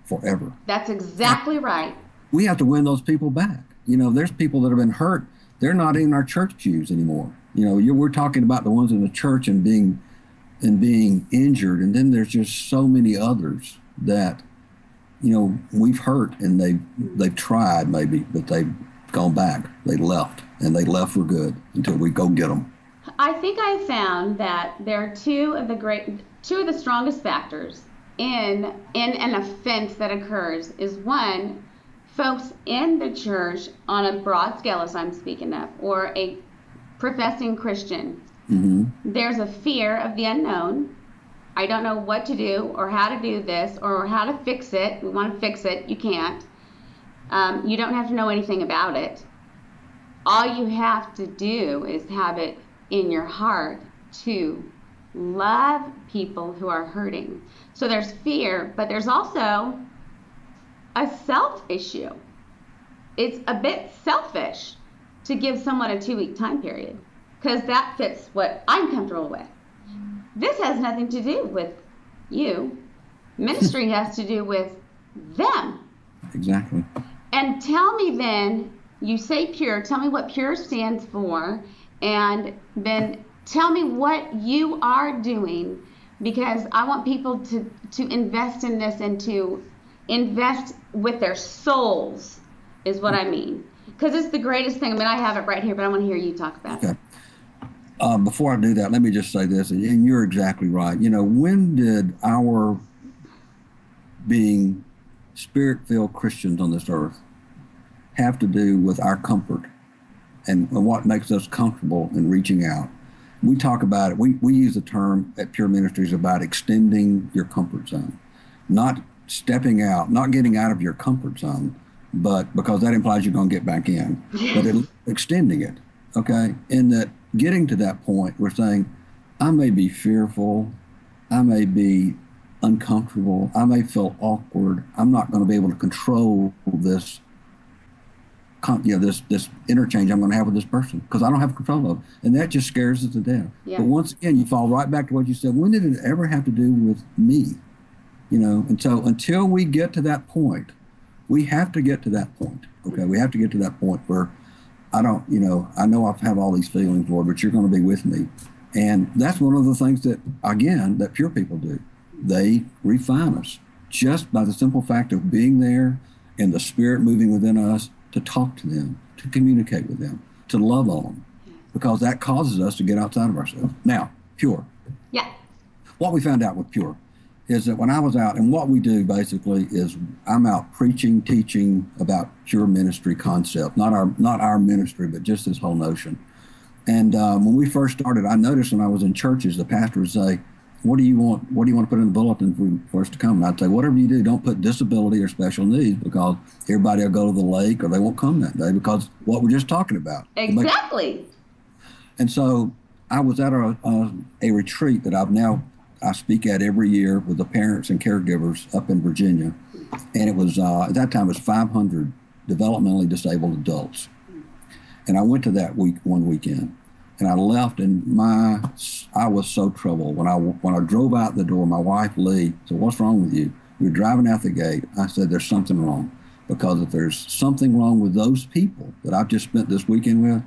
forever. That's exactly right. We have to win those people back. You know, there's people that have been hurt. They're not in our church pews anymore. You know, we're talking about the ones in the church and being and being injured, and then there's just so many others that you know we've hurt and they they've tried maybe, but they've gone back. They left, and they left for good until we go get them. I think I found that there are two of the great, two of the strongest factors in in an offense that occurs is one, folks in the church on a broad scale, as I'm speaking of, or a professing Christian. Mm-hmm. There's a fear of the unknown. I don't know what to do or how to do this or how to fix it. We want to fix it. You can't. Um, you don't have to know anything about it. All you have to do is have it in your heart to love people who are hurting. So there's fear, but there's also a self issue. It's a bit selfish to give someone a two week time period because that fits what I'm comfortable with. This has nothing to do with you. Ministry has to do with them. Exactly. And tell me then, you say pure, tell me what pure stands for, and then tell me what you are doing because I want people to, to invest in this and to invest with their souls, is what I mean. Because it's the greatest thing. I mean, I have it right here, but I want to hear you talk about okay. it. Um, before I do that, let me just say this, and you're exactly right. You know, when did our being spirit filled Christians on this earth have to do with our comfort and, what makes us comfortable in reaching out. We talk about it, we, we use the term at Pure Ministries about extending your comfort zone, not stepping out, not getting out of your comfort zone, but because that implies you're going to get back in, but it, extending it, okay? In that getting to that point, we're saying, I may be fearful, I may be uncomfortable, I may feel awkward, I'm not going to be able to control this you know this this interchange I'm going to have with this person because I don't have control of, it. and that just scares us to death. Yeah. But once again, you fall right back to what you said. When did it ever have to do with me? You know, and so until we get to that point, we have to get to that point. Okay, we have to get to that point where I don't, you know, I know I have all these feelings, Lord, but you're going to be with me, and that's one of the things that again that pure people do. They refine us just by the simple fact of being there and the Spirit moving within us to talk to them, to communicate with them, to love on them, because that causes us to get outside of ourselves. Now, pure. Yeah. What we found out with pure is that when I was out, and what we do basically is I'm out preaching, teaching about pure ministry concept, not our not our ministry, but just this whole notion. And um, when we first started, I noticed when I was in churches, the pastor would say, what do you want? What do you want to put in the bulletin for, for us to come? And I'd say, whatever you do, don't put disability or special needs because everybody will go to the lake or they won't come that day because what we're just talking about. Exactly. And so I was at a, a, a retreat that I've now I speak at every year with the parents and caregivers up in Virginia, and it was uh, at that time it was 500 developmentally disabled adults, and I went to that week one weekend and I left, and my I was so troubled when I when I drove out the door. My wife Lee said, "What's wrong with you?" We were driving out the gate. I said, "There's something wrong," because if there's something wrong with those people that I've just spent this weekend with,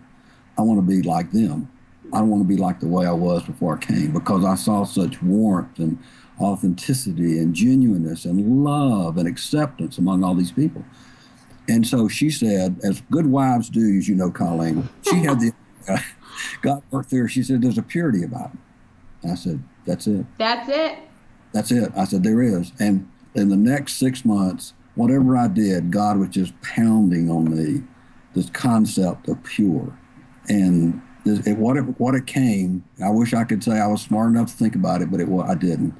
I want to be like them I don't want to be like the way I was before I came because I saw such warmth and authenticity and genuineness and love and acceptance among all these people. And so she said, as good wives do, as you know, Colleen, she had the God worked through her. She said, there's a purity about it. I said, that's it. That's it. That's it. I said, there is. And in the next six months, whatever I did, God was just pounding on me this concept of pure. And it, what, it, what it came, I wish I could say I was smart enough to think about it, but it, I didn't.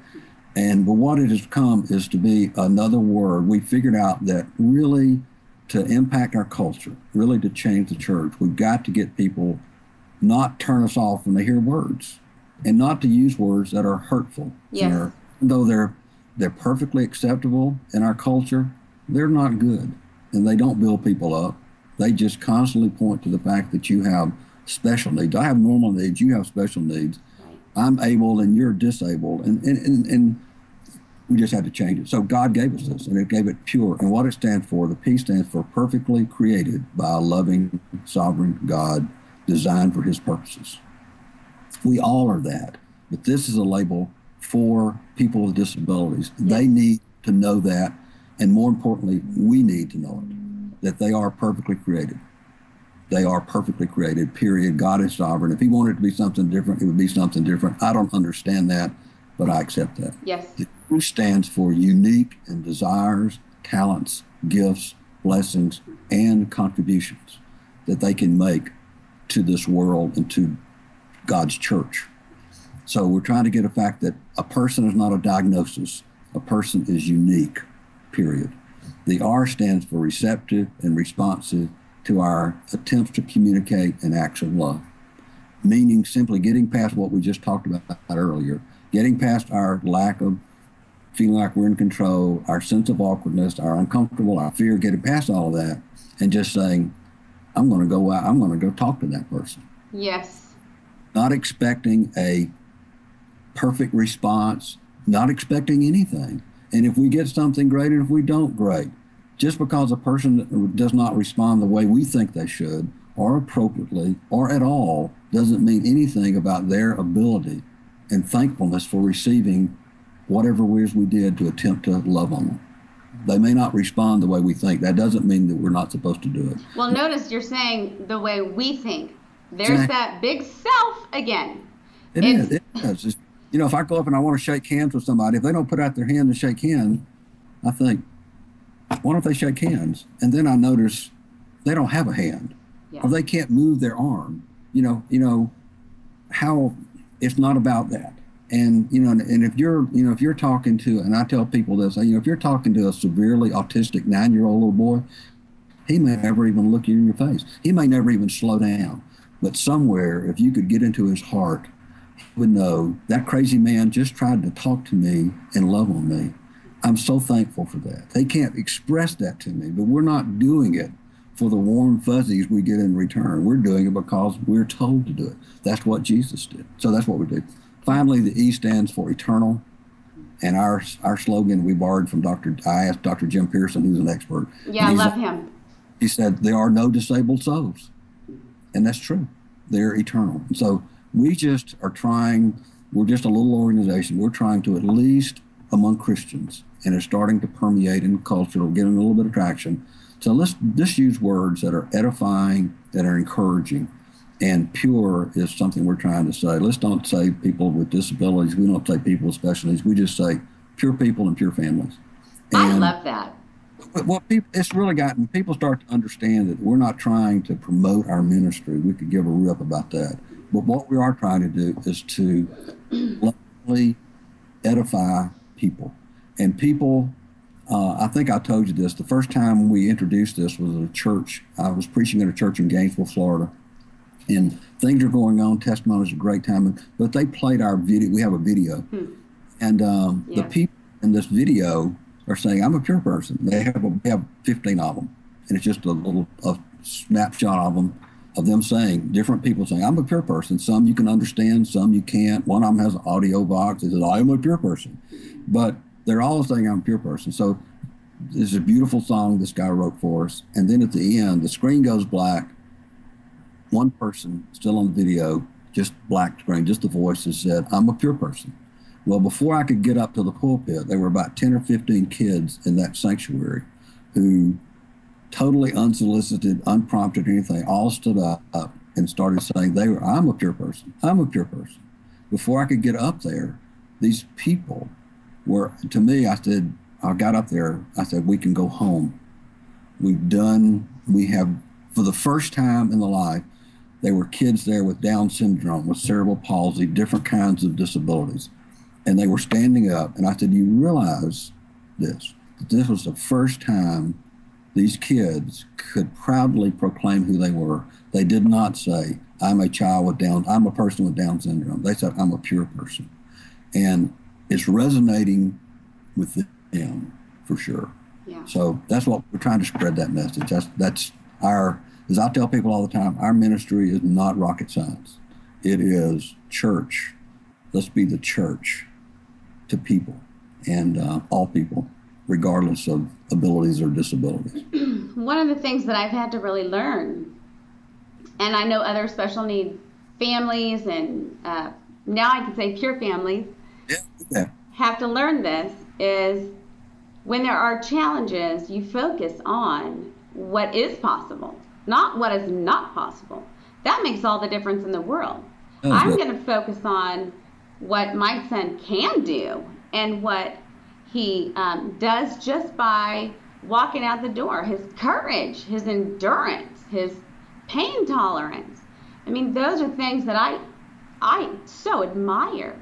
And but what it has come is to be another word. We figured out that really to impact our culture, really to change the church, we've got to get people not turn us off when they hear words and not to use words that are hurtful. Yes. Or, though they're they're perfectly acceptable in our culture, they're not good. And they don't build people up. They just constantly point to the fact that you have special needs. I have normal needs, you have special needs. I'm able and you're disabled. And, and, and, and we just had to change it. So God gave us this, and it gave it pure. And what it stands for, the P stands for perfectly created by a loving, sovereign God designed for his purposes. We all are that. But this is a label for people with disabilities. Yes. They need to know that. And more importantly, we need to know it that they are perfectly created. They are perfectly created, period. God is sovereign. If he wanted to be something different, it would be something different. I don't understand that, but I accept that. Yes. The U stands for unique and desires, talents, gifts, blessings, and contributions that they can make to this world and to God's church. So we're trying to get a fact that a person is not a diagnosis. A person is unique, period. The R stands for receptive and responsive to our attempts to communicate and acts of love, meaning simply getting past what we just talked about earlier, getting past our lack of feeling like we're in control, our sense of awkwardness, our uncomfortable, our fear, getting past all of that, and just saying, I'm going to go out, I'm going to go talk to that person. Yes. Not expecting a perfect response, not expecting anything. And if we get something great and if we don't, great. Just because a person does not respond the way we think they should, or appropriately, or at all, doesn't mean anything about their ability and thankfulness for receiving whatever it is we did to attempt to love on them. They may not respond the way we think. That doesn't mean that we're not supposed to do it. Well, notice you're saying the way we think. There's that big self again. It it's, is. It is. It's, you know, if I go up and I want to shake hands with somebody, if they don't put out their hand to shake hands, I think, why don't they shake hands? And then I notice they don't have a hand, yeah. or they can't move their arm. You know, you know how it's not about that. And you know, and if you're, you know, if you're talking to, and I tell people this, you know, if you're talking to a severely autistic nine-year-old little boy, he may never even look you in your face. He may never even slow down. But somewhere, if you could get into his heart, he would know that crazy man just tried to talk to me and love on me. I'm so thankful for that. They can't express that to me, but we're not doing it for the warm fuzzies we get in return. We're doing it because we're told to do it. That's what Jesus did. So that's what we do. Finally, the E stands for eternal. And our our slogan we borrowed from Dr. I asked Dr. Jim Pierson, who's an expert. Yeah, I love him. He said there are no disabled souls, and that's true. They're eternal. And so we just are trying. We're just a little organization. We're trying to at least among Christians, and it's starting to permeate in culture, getting a little bit of traction. So let's just use words that are edifying, that are encouraging, and pure is something we're trying to say. Let's don't say people with disabilities. We don't say people with special needs. We just say pure people and pure families. And I love that. What people, it's really gotten people start to understand that we're not trying to promote our ministry. We could give a rip about that, but what we are trying to do is to lovingly edify people, and people. Uh, I think I told you this. The first time we introduced this was at a church. I was preaching at a church in Gainesville, Florida, and things are going on. Testimony is a great time, but they played our video. We have a video, hmm. and um, yeah. the people in this video are saying, "I'm a pure person." They have a, they have 15 of them, and it's just a little a snapshot of them of them saying different people saying, "I'm a pure person." Some you can understand, some you can't. One of them has an audio box. It says, "I am a pure person," but they're all saying, "I'm a pure person." So this is a beautiful song this guy wrote for us, and then at the end, the screen goes black one person still on the video just black screen, just the voice that said, I'm a pure person. Well, before I could get up to the pulpit, there were about 10 or 15 kids in that sanctuary who totally unsolicited, unprompted, anything, all stood up, up and started saying, they were, I'm a pure person. I'm a pure person. Before I could get up there, these people were, to me, I said, I got up there, I said, we can go home. We've done, we have, for the first time in the life, there were kids there with Down syndrome, with cerebral palsy, different kinds of disabilities. And they were standing up. And I said, You realize this? This was the first time these kids could proudly proclaim who they were. They did not say, I'm a child with Down, I'm a person with Down syndrome. They said, I'm a pure person. And it's resonating with them for sure. Yeah. So that's what we're trying to spread that message. That's that's our as I tell people all the time, our ministry is not rocket science. It is church. Let's be the church to people and uh, all people, regardless of abilities or disabilities. One of the things that I've had to really learn, and I know other special need families and uh, now I can say pure families yeah, yeah. have to learn this is when there are challenges, you focus on what is possible not what is not possible. That makes all the difference in the world. Oh, I'm going to focus on what my son can do and what he um, does just by walking out the door. His courage, his endurance, his pain tolerance. I mean, those are things that I I so admire.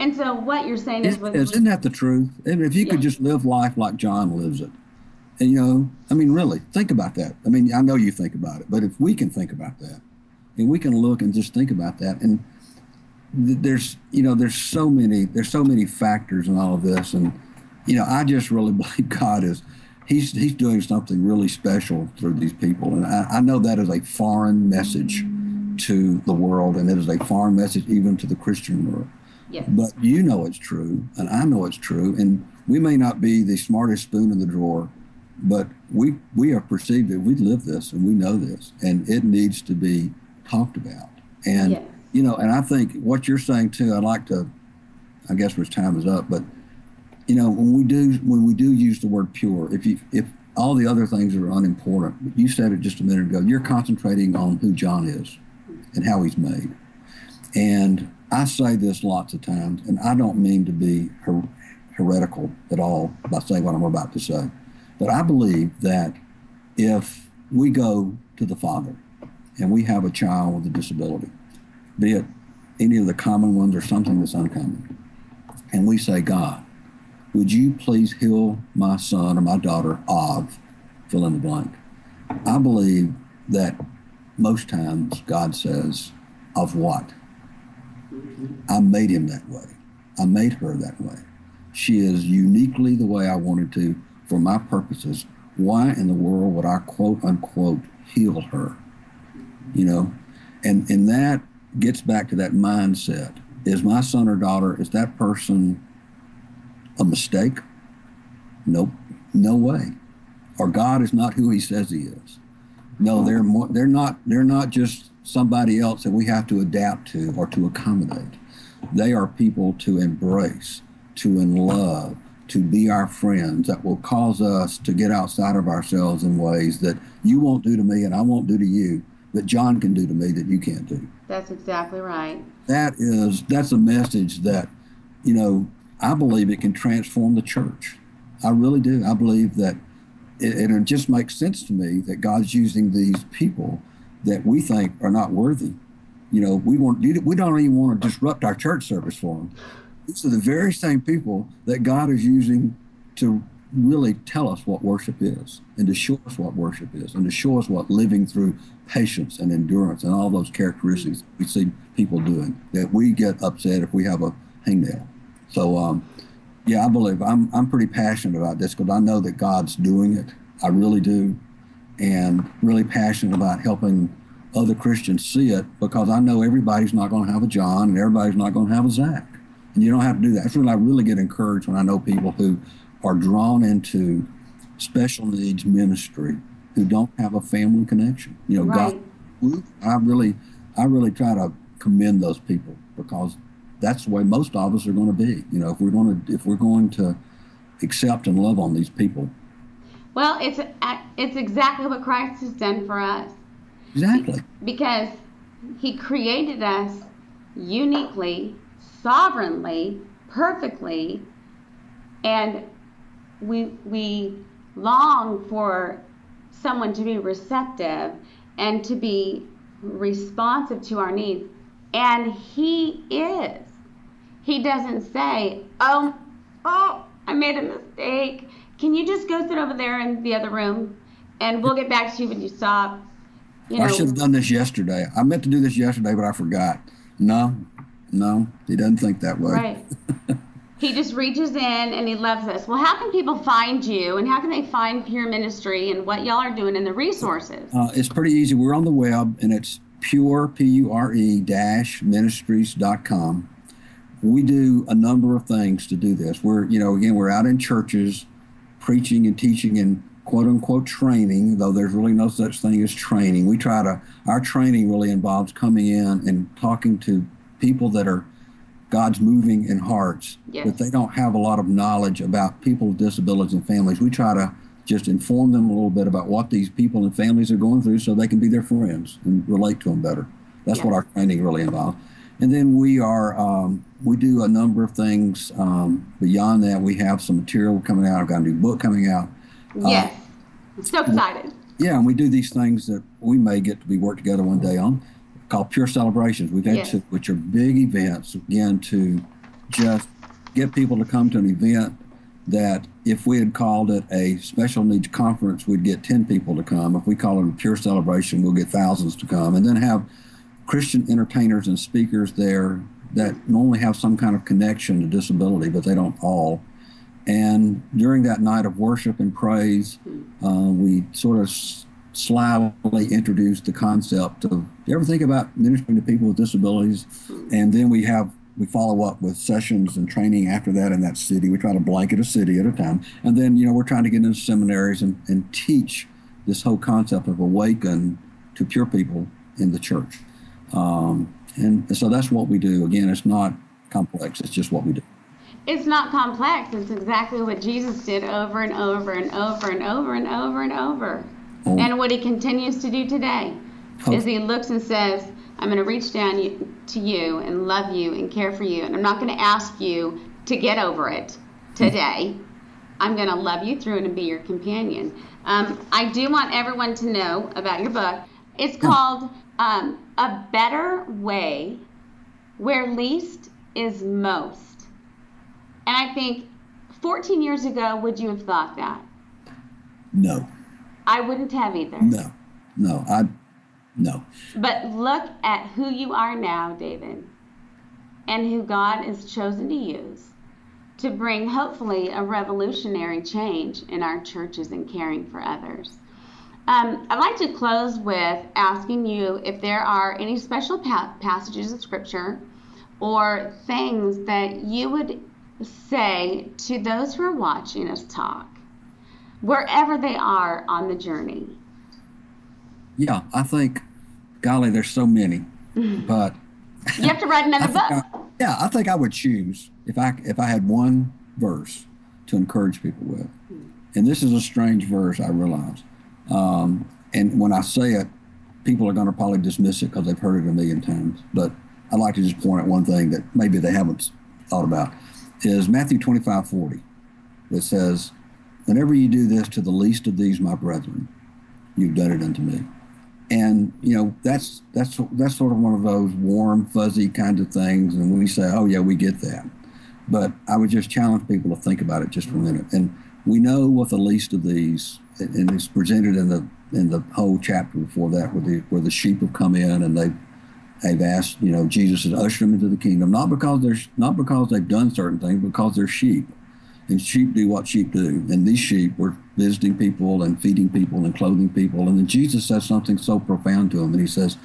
And so what you're saying is, is isn't that the truth? If you could just live life like John lives it, you know, I mean, really, think about that. I mean, I know you think about it, but if we can think about that, and we can look and just think about that, and th- there's, you know, there's so many, there's so many factors in all of this, and you know, I just really believe God is, he's he's doing something really special through these people, and I, I know that is a foreign message to the world, and it is a foreign message even to the Christian world. Yes. But you know it's true, and I know it's true, and we may not be the smartest spoon in the drawer, but we we are perceived that we live this and we know this, and it needs to be talked about. And yes. you know, and I think what you're saying too, I'd like to, I guess, which time is up, but you know, when we do when we do use the word pure, if you if all the other things are unimportant, you said it just a minute ago. You're concentrating on who John is and how he's made. And I say this lots of times, and I don't mean to be her- heretical at all by saying what I'm about to say. But I believe that if we go to the Father and we have a child with a disability, be it any of the common ones or something that's uncommon, and we say, God, would you please heal my son or my daughter of fill in the blank? I believe that most times God says, of what? I made him that way. I made her that way. She is uniquely the way I wanted to for my purposes, why in the world would I quote unquote heal her? You know, and and that gets back to that mindset. Is my son or daughter, is that person a mistake? Nope, no way. Or God is not who he says he is. No, they're more, they're not they're not just somebody else that we have to adapt to or to accommodate. They are people to embrace, to in love, to be our friends that will cause us to get outside of ourselves in ways that you won't do to me and I won't do to you, that John can do to me that you can't do. That's exactly right. That is that's a message that, you know, I believe it can transform the church. I really do. I believe that it, it just makes sense to me that God's using these people that we think are not worthy. You know, we want we don't even want to disrupt our church service for them. These are the very same people that God is using to really tell us what worship is and to show us what worship is and to show us what living through patience and endurance and all those characteristics we see people doing that we get upset if we have a hangnail. So, um, yeah, I believe I'm, I'm pretty passionate about this because I know that God's doing it. I really do. And really passionate about helping other Christians see it because I know everybody's not going to have a John and everybody's not going to have a Zach. And you don't have to do that. That's when I really get encouraged when I know people who are drawn into special needs ministry who don't have a family connection. You know, right. God, I really, I really try to commend those people because that's the way most of us are going to be. You know, if we're going to if we're going to accept and love on these people. Well, it's it's exactly what Christ has done for us. Exactly. Because he created us uniquely, sovereignly, perfectly, and we we long for someone to be receptive and to be responsive to our needs. And he is. He doesn't say, "Oh, oh, I made a mistake. Can you just go sit over there in the other room and we'll get back to you when you stop?" You know, I should have done this yesterday. I meant to do this yesterday, but I forgot. No, no, he doesn't think that way. Right. he just reaches in and he loves us. Well, how can people find you and how can they find Pure Ministry and what y'all are doing and the resources? Uh, it's pretty easy. We're on the web and it's pure, P U R E dash ministries.com. We do a number of things to do this. We're, you know, again, we're out in churches preaching and teaching and quote unquote training, though there's really no such thing as training. We try to, our training really involves coming in and talking to people that are God's moving in hearts, yes. but they don't have a lot of knowledge about people with disabilities and families. We try to just inform them a little bit about what these people and families are going through so they can be their friends and relate to them better. That's yes. what our training really involves. And then we are um, we do a number of things um, beyond that. We have some material coming out. I've got a new book coming out. Yes. Uh, so excited. Yeah, and we do these things that we may get to be work together one day on, called Pure Celebrations. We've had yes. to, which are big events again to just get people to come to an event that if we had called it a special needs conference, we'd get 10 people to come. If we call it a pure celebration, we'll get thousands to come. And then have Christian entertainers and speakers there that normally have some kind of connection to disability, but they don't all. And during that night of worship and praise, uh, we sort of slyly introduced the concept of you ever think about ministering to people with disabilities? And then we have we follow up with sessions and training after that in that city. We try to blanket a city at a time. And then, you know, we're trying to get into seminaries and, and teach this whole concept of awaken to pure people in the church. Um, and so that's what we do. Again, it's not complex, it's just what we do. It's not complex. It's exactly what Jesus did over and over and over and over and over and over. Oh. And what he continues to do today oh. is he looks and says, I'm going to reach down you, to you and love you and care for you. And I'm not going to ask you to get over it today. I'm going to love you through it and be your companion. Um, I do want everyone to know about your book. It's called um, A Better Way Where Least is Most. And I think 14 years ago, would you have thought that? No. I wouldn't have either. No, no, I, no. But look at who you are now, David, and who God has chosen to use to bring, hopefully, a revolutionary change in our churches and caring for others. Um, I'd like to close with asking you if there are any special pa- passages of Scripture or things that you would say to those who are watching us talk, wherever they are on the journey? Yeah, I think, golly, there's so many, but you have to write another book. I, yeah, I think I would choose if I if I had one verse to encourage people with, and this is a strange verse, I realize, um, and when I say it, people are going to probably dismiss it because they've heard it a million times, but I'd like to just point out one thing that maybe they haven't thought about is Matthew 25 40. It says, Whenever you do this to the least of these, my brethren, you've done it unto me. And you know that's that's that's sort of one of those warm, fuzzy kind of things, and we say, "Oh yeah, we get that." But I would just challenge people to think about it just for a minute. And we know what the least of these, and it's presented in the in the whole chapter before that, where the where the sheep have come in and they they've asked, you know, Jesus has ushered them into the kingdom, not because they're not because they've done certain things, because they're sheep. And sheep do what sheep do. And these sheep were visiting people and feeding people and clothing people. And then Jesus says something so profound to them. And he says,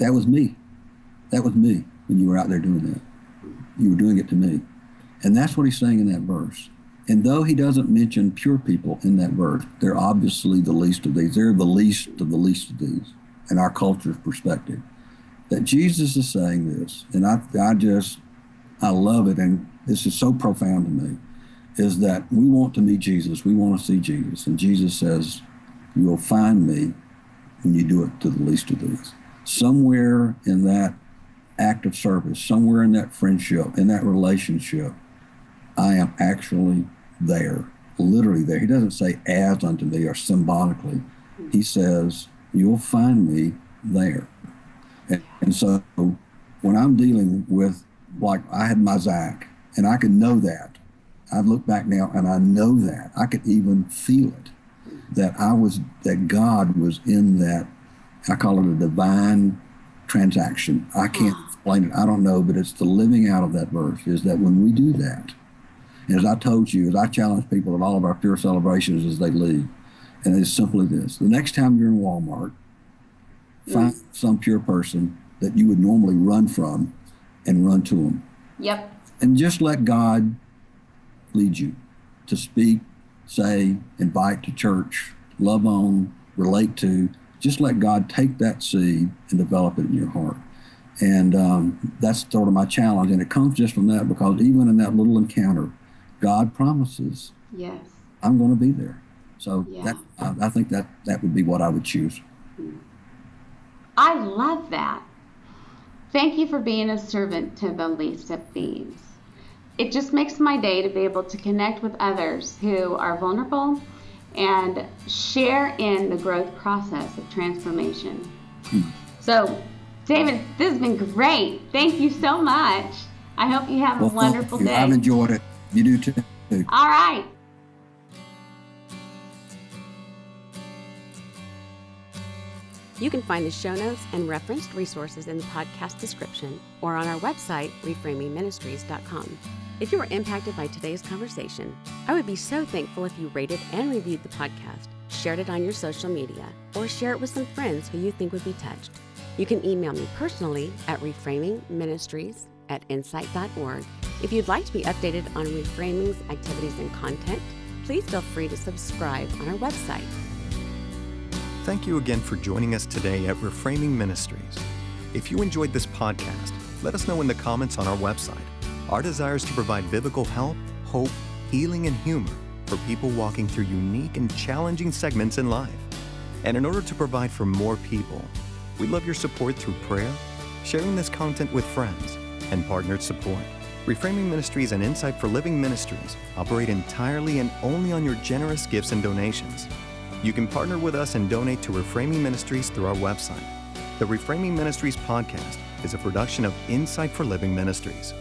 That was me. That was me when you were out there doing that. You were doing it to me. And that's what he's saying in that verse. And though he doesn't mention pure people in that verse, they're obviously the least of these. They're the least of the least of these in our culture's perspective. that Jesus is saying this, and I, I just, I love it, and this is so profound to me, is that we want to meet Jesus. We want to see Jesus. And Jesus says, You will find me when you do it to the least of these. Somewhere in that act of service, somewhere in that friendship, in that relationship, I am actually there, literally there. He doesn't say as unto me or symbolically. He says, You'll find me there. And, and so when I'm dealing with, like, I had my Zach, and I can know that. I look back now and I know that. I could even feel it that I was, that God was in that. I call it a divine transaction. I can't explain it. I don't know, but it's the living out of that verse is that when we do that, as I told you, as I challenge people at all of our pure celebrations as they leave, and it's simply this the next time you're in Walmart, find some pure person that you would normally run from and run to them. Yep. And just let God lead you to speak, say, invite to church, love on, relate to. Just let God take that seed and develop it in your heart. And um, that's sort of my challenge. And it comes just from that because even in that little encounter, God promises, yes, I'm going to be there. So yeah. that, I, I think that that would be what I would choose. I love that. Thank you for being a servant to the least of these. It just makes my day to be able to connect with others who are vulnerable and share in the growth process of transformation. Hmm. So, David, this has been great. Thank you so much. I hope you have well, a wonderful day. I've enjoyed it. You do too. All right. You can find the show notes and referenced resources in the podcast description or on our website, reframingministries.com. If you were impacted by today's conversation, I would be so thankful if you rated and reviewed the podcast, shared it on your social media, or share it with some friends who you think would be touched. You can email me personally at reframingministries at insight.org. If you'd like to be updated on Reframing's activities and content, please feel free to subscribe on our website. Thank you again for joining us today at Reframing Ministries. If you enjoyed this podcast, let us know in the comments on our website. Our desire is to provide biblical help, hope, healing, and humor for people walking through unique and challenging segments in life. And in order to provide for more people, we love your support through prayer, sharing this content with friends, and partnered support. Reframing Ministries and Insight for Living Ministries operate entirely and only on your generous gifts and donations. You can partner with us and donate to Reframing Ministries through our website. The Reframing Ministries podcast is a production of Insight for Living Ministries.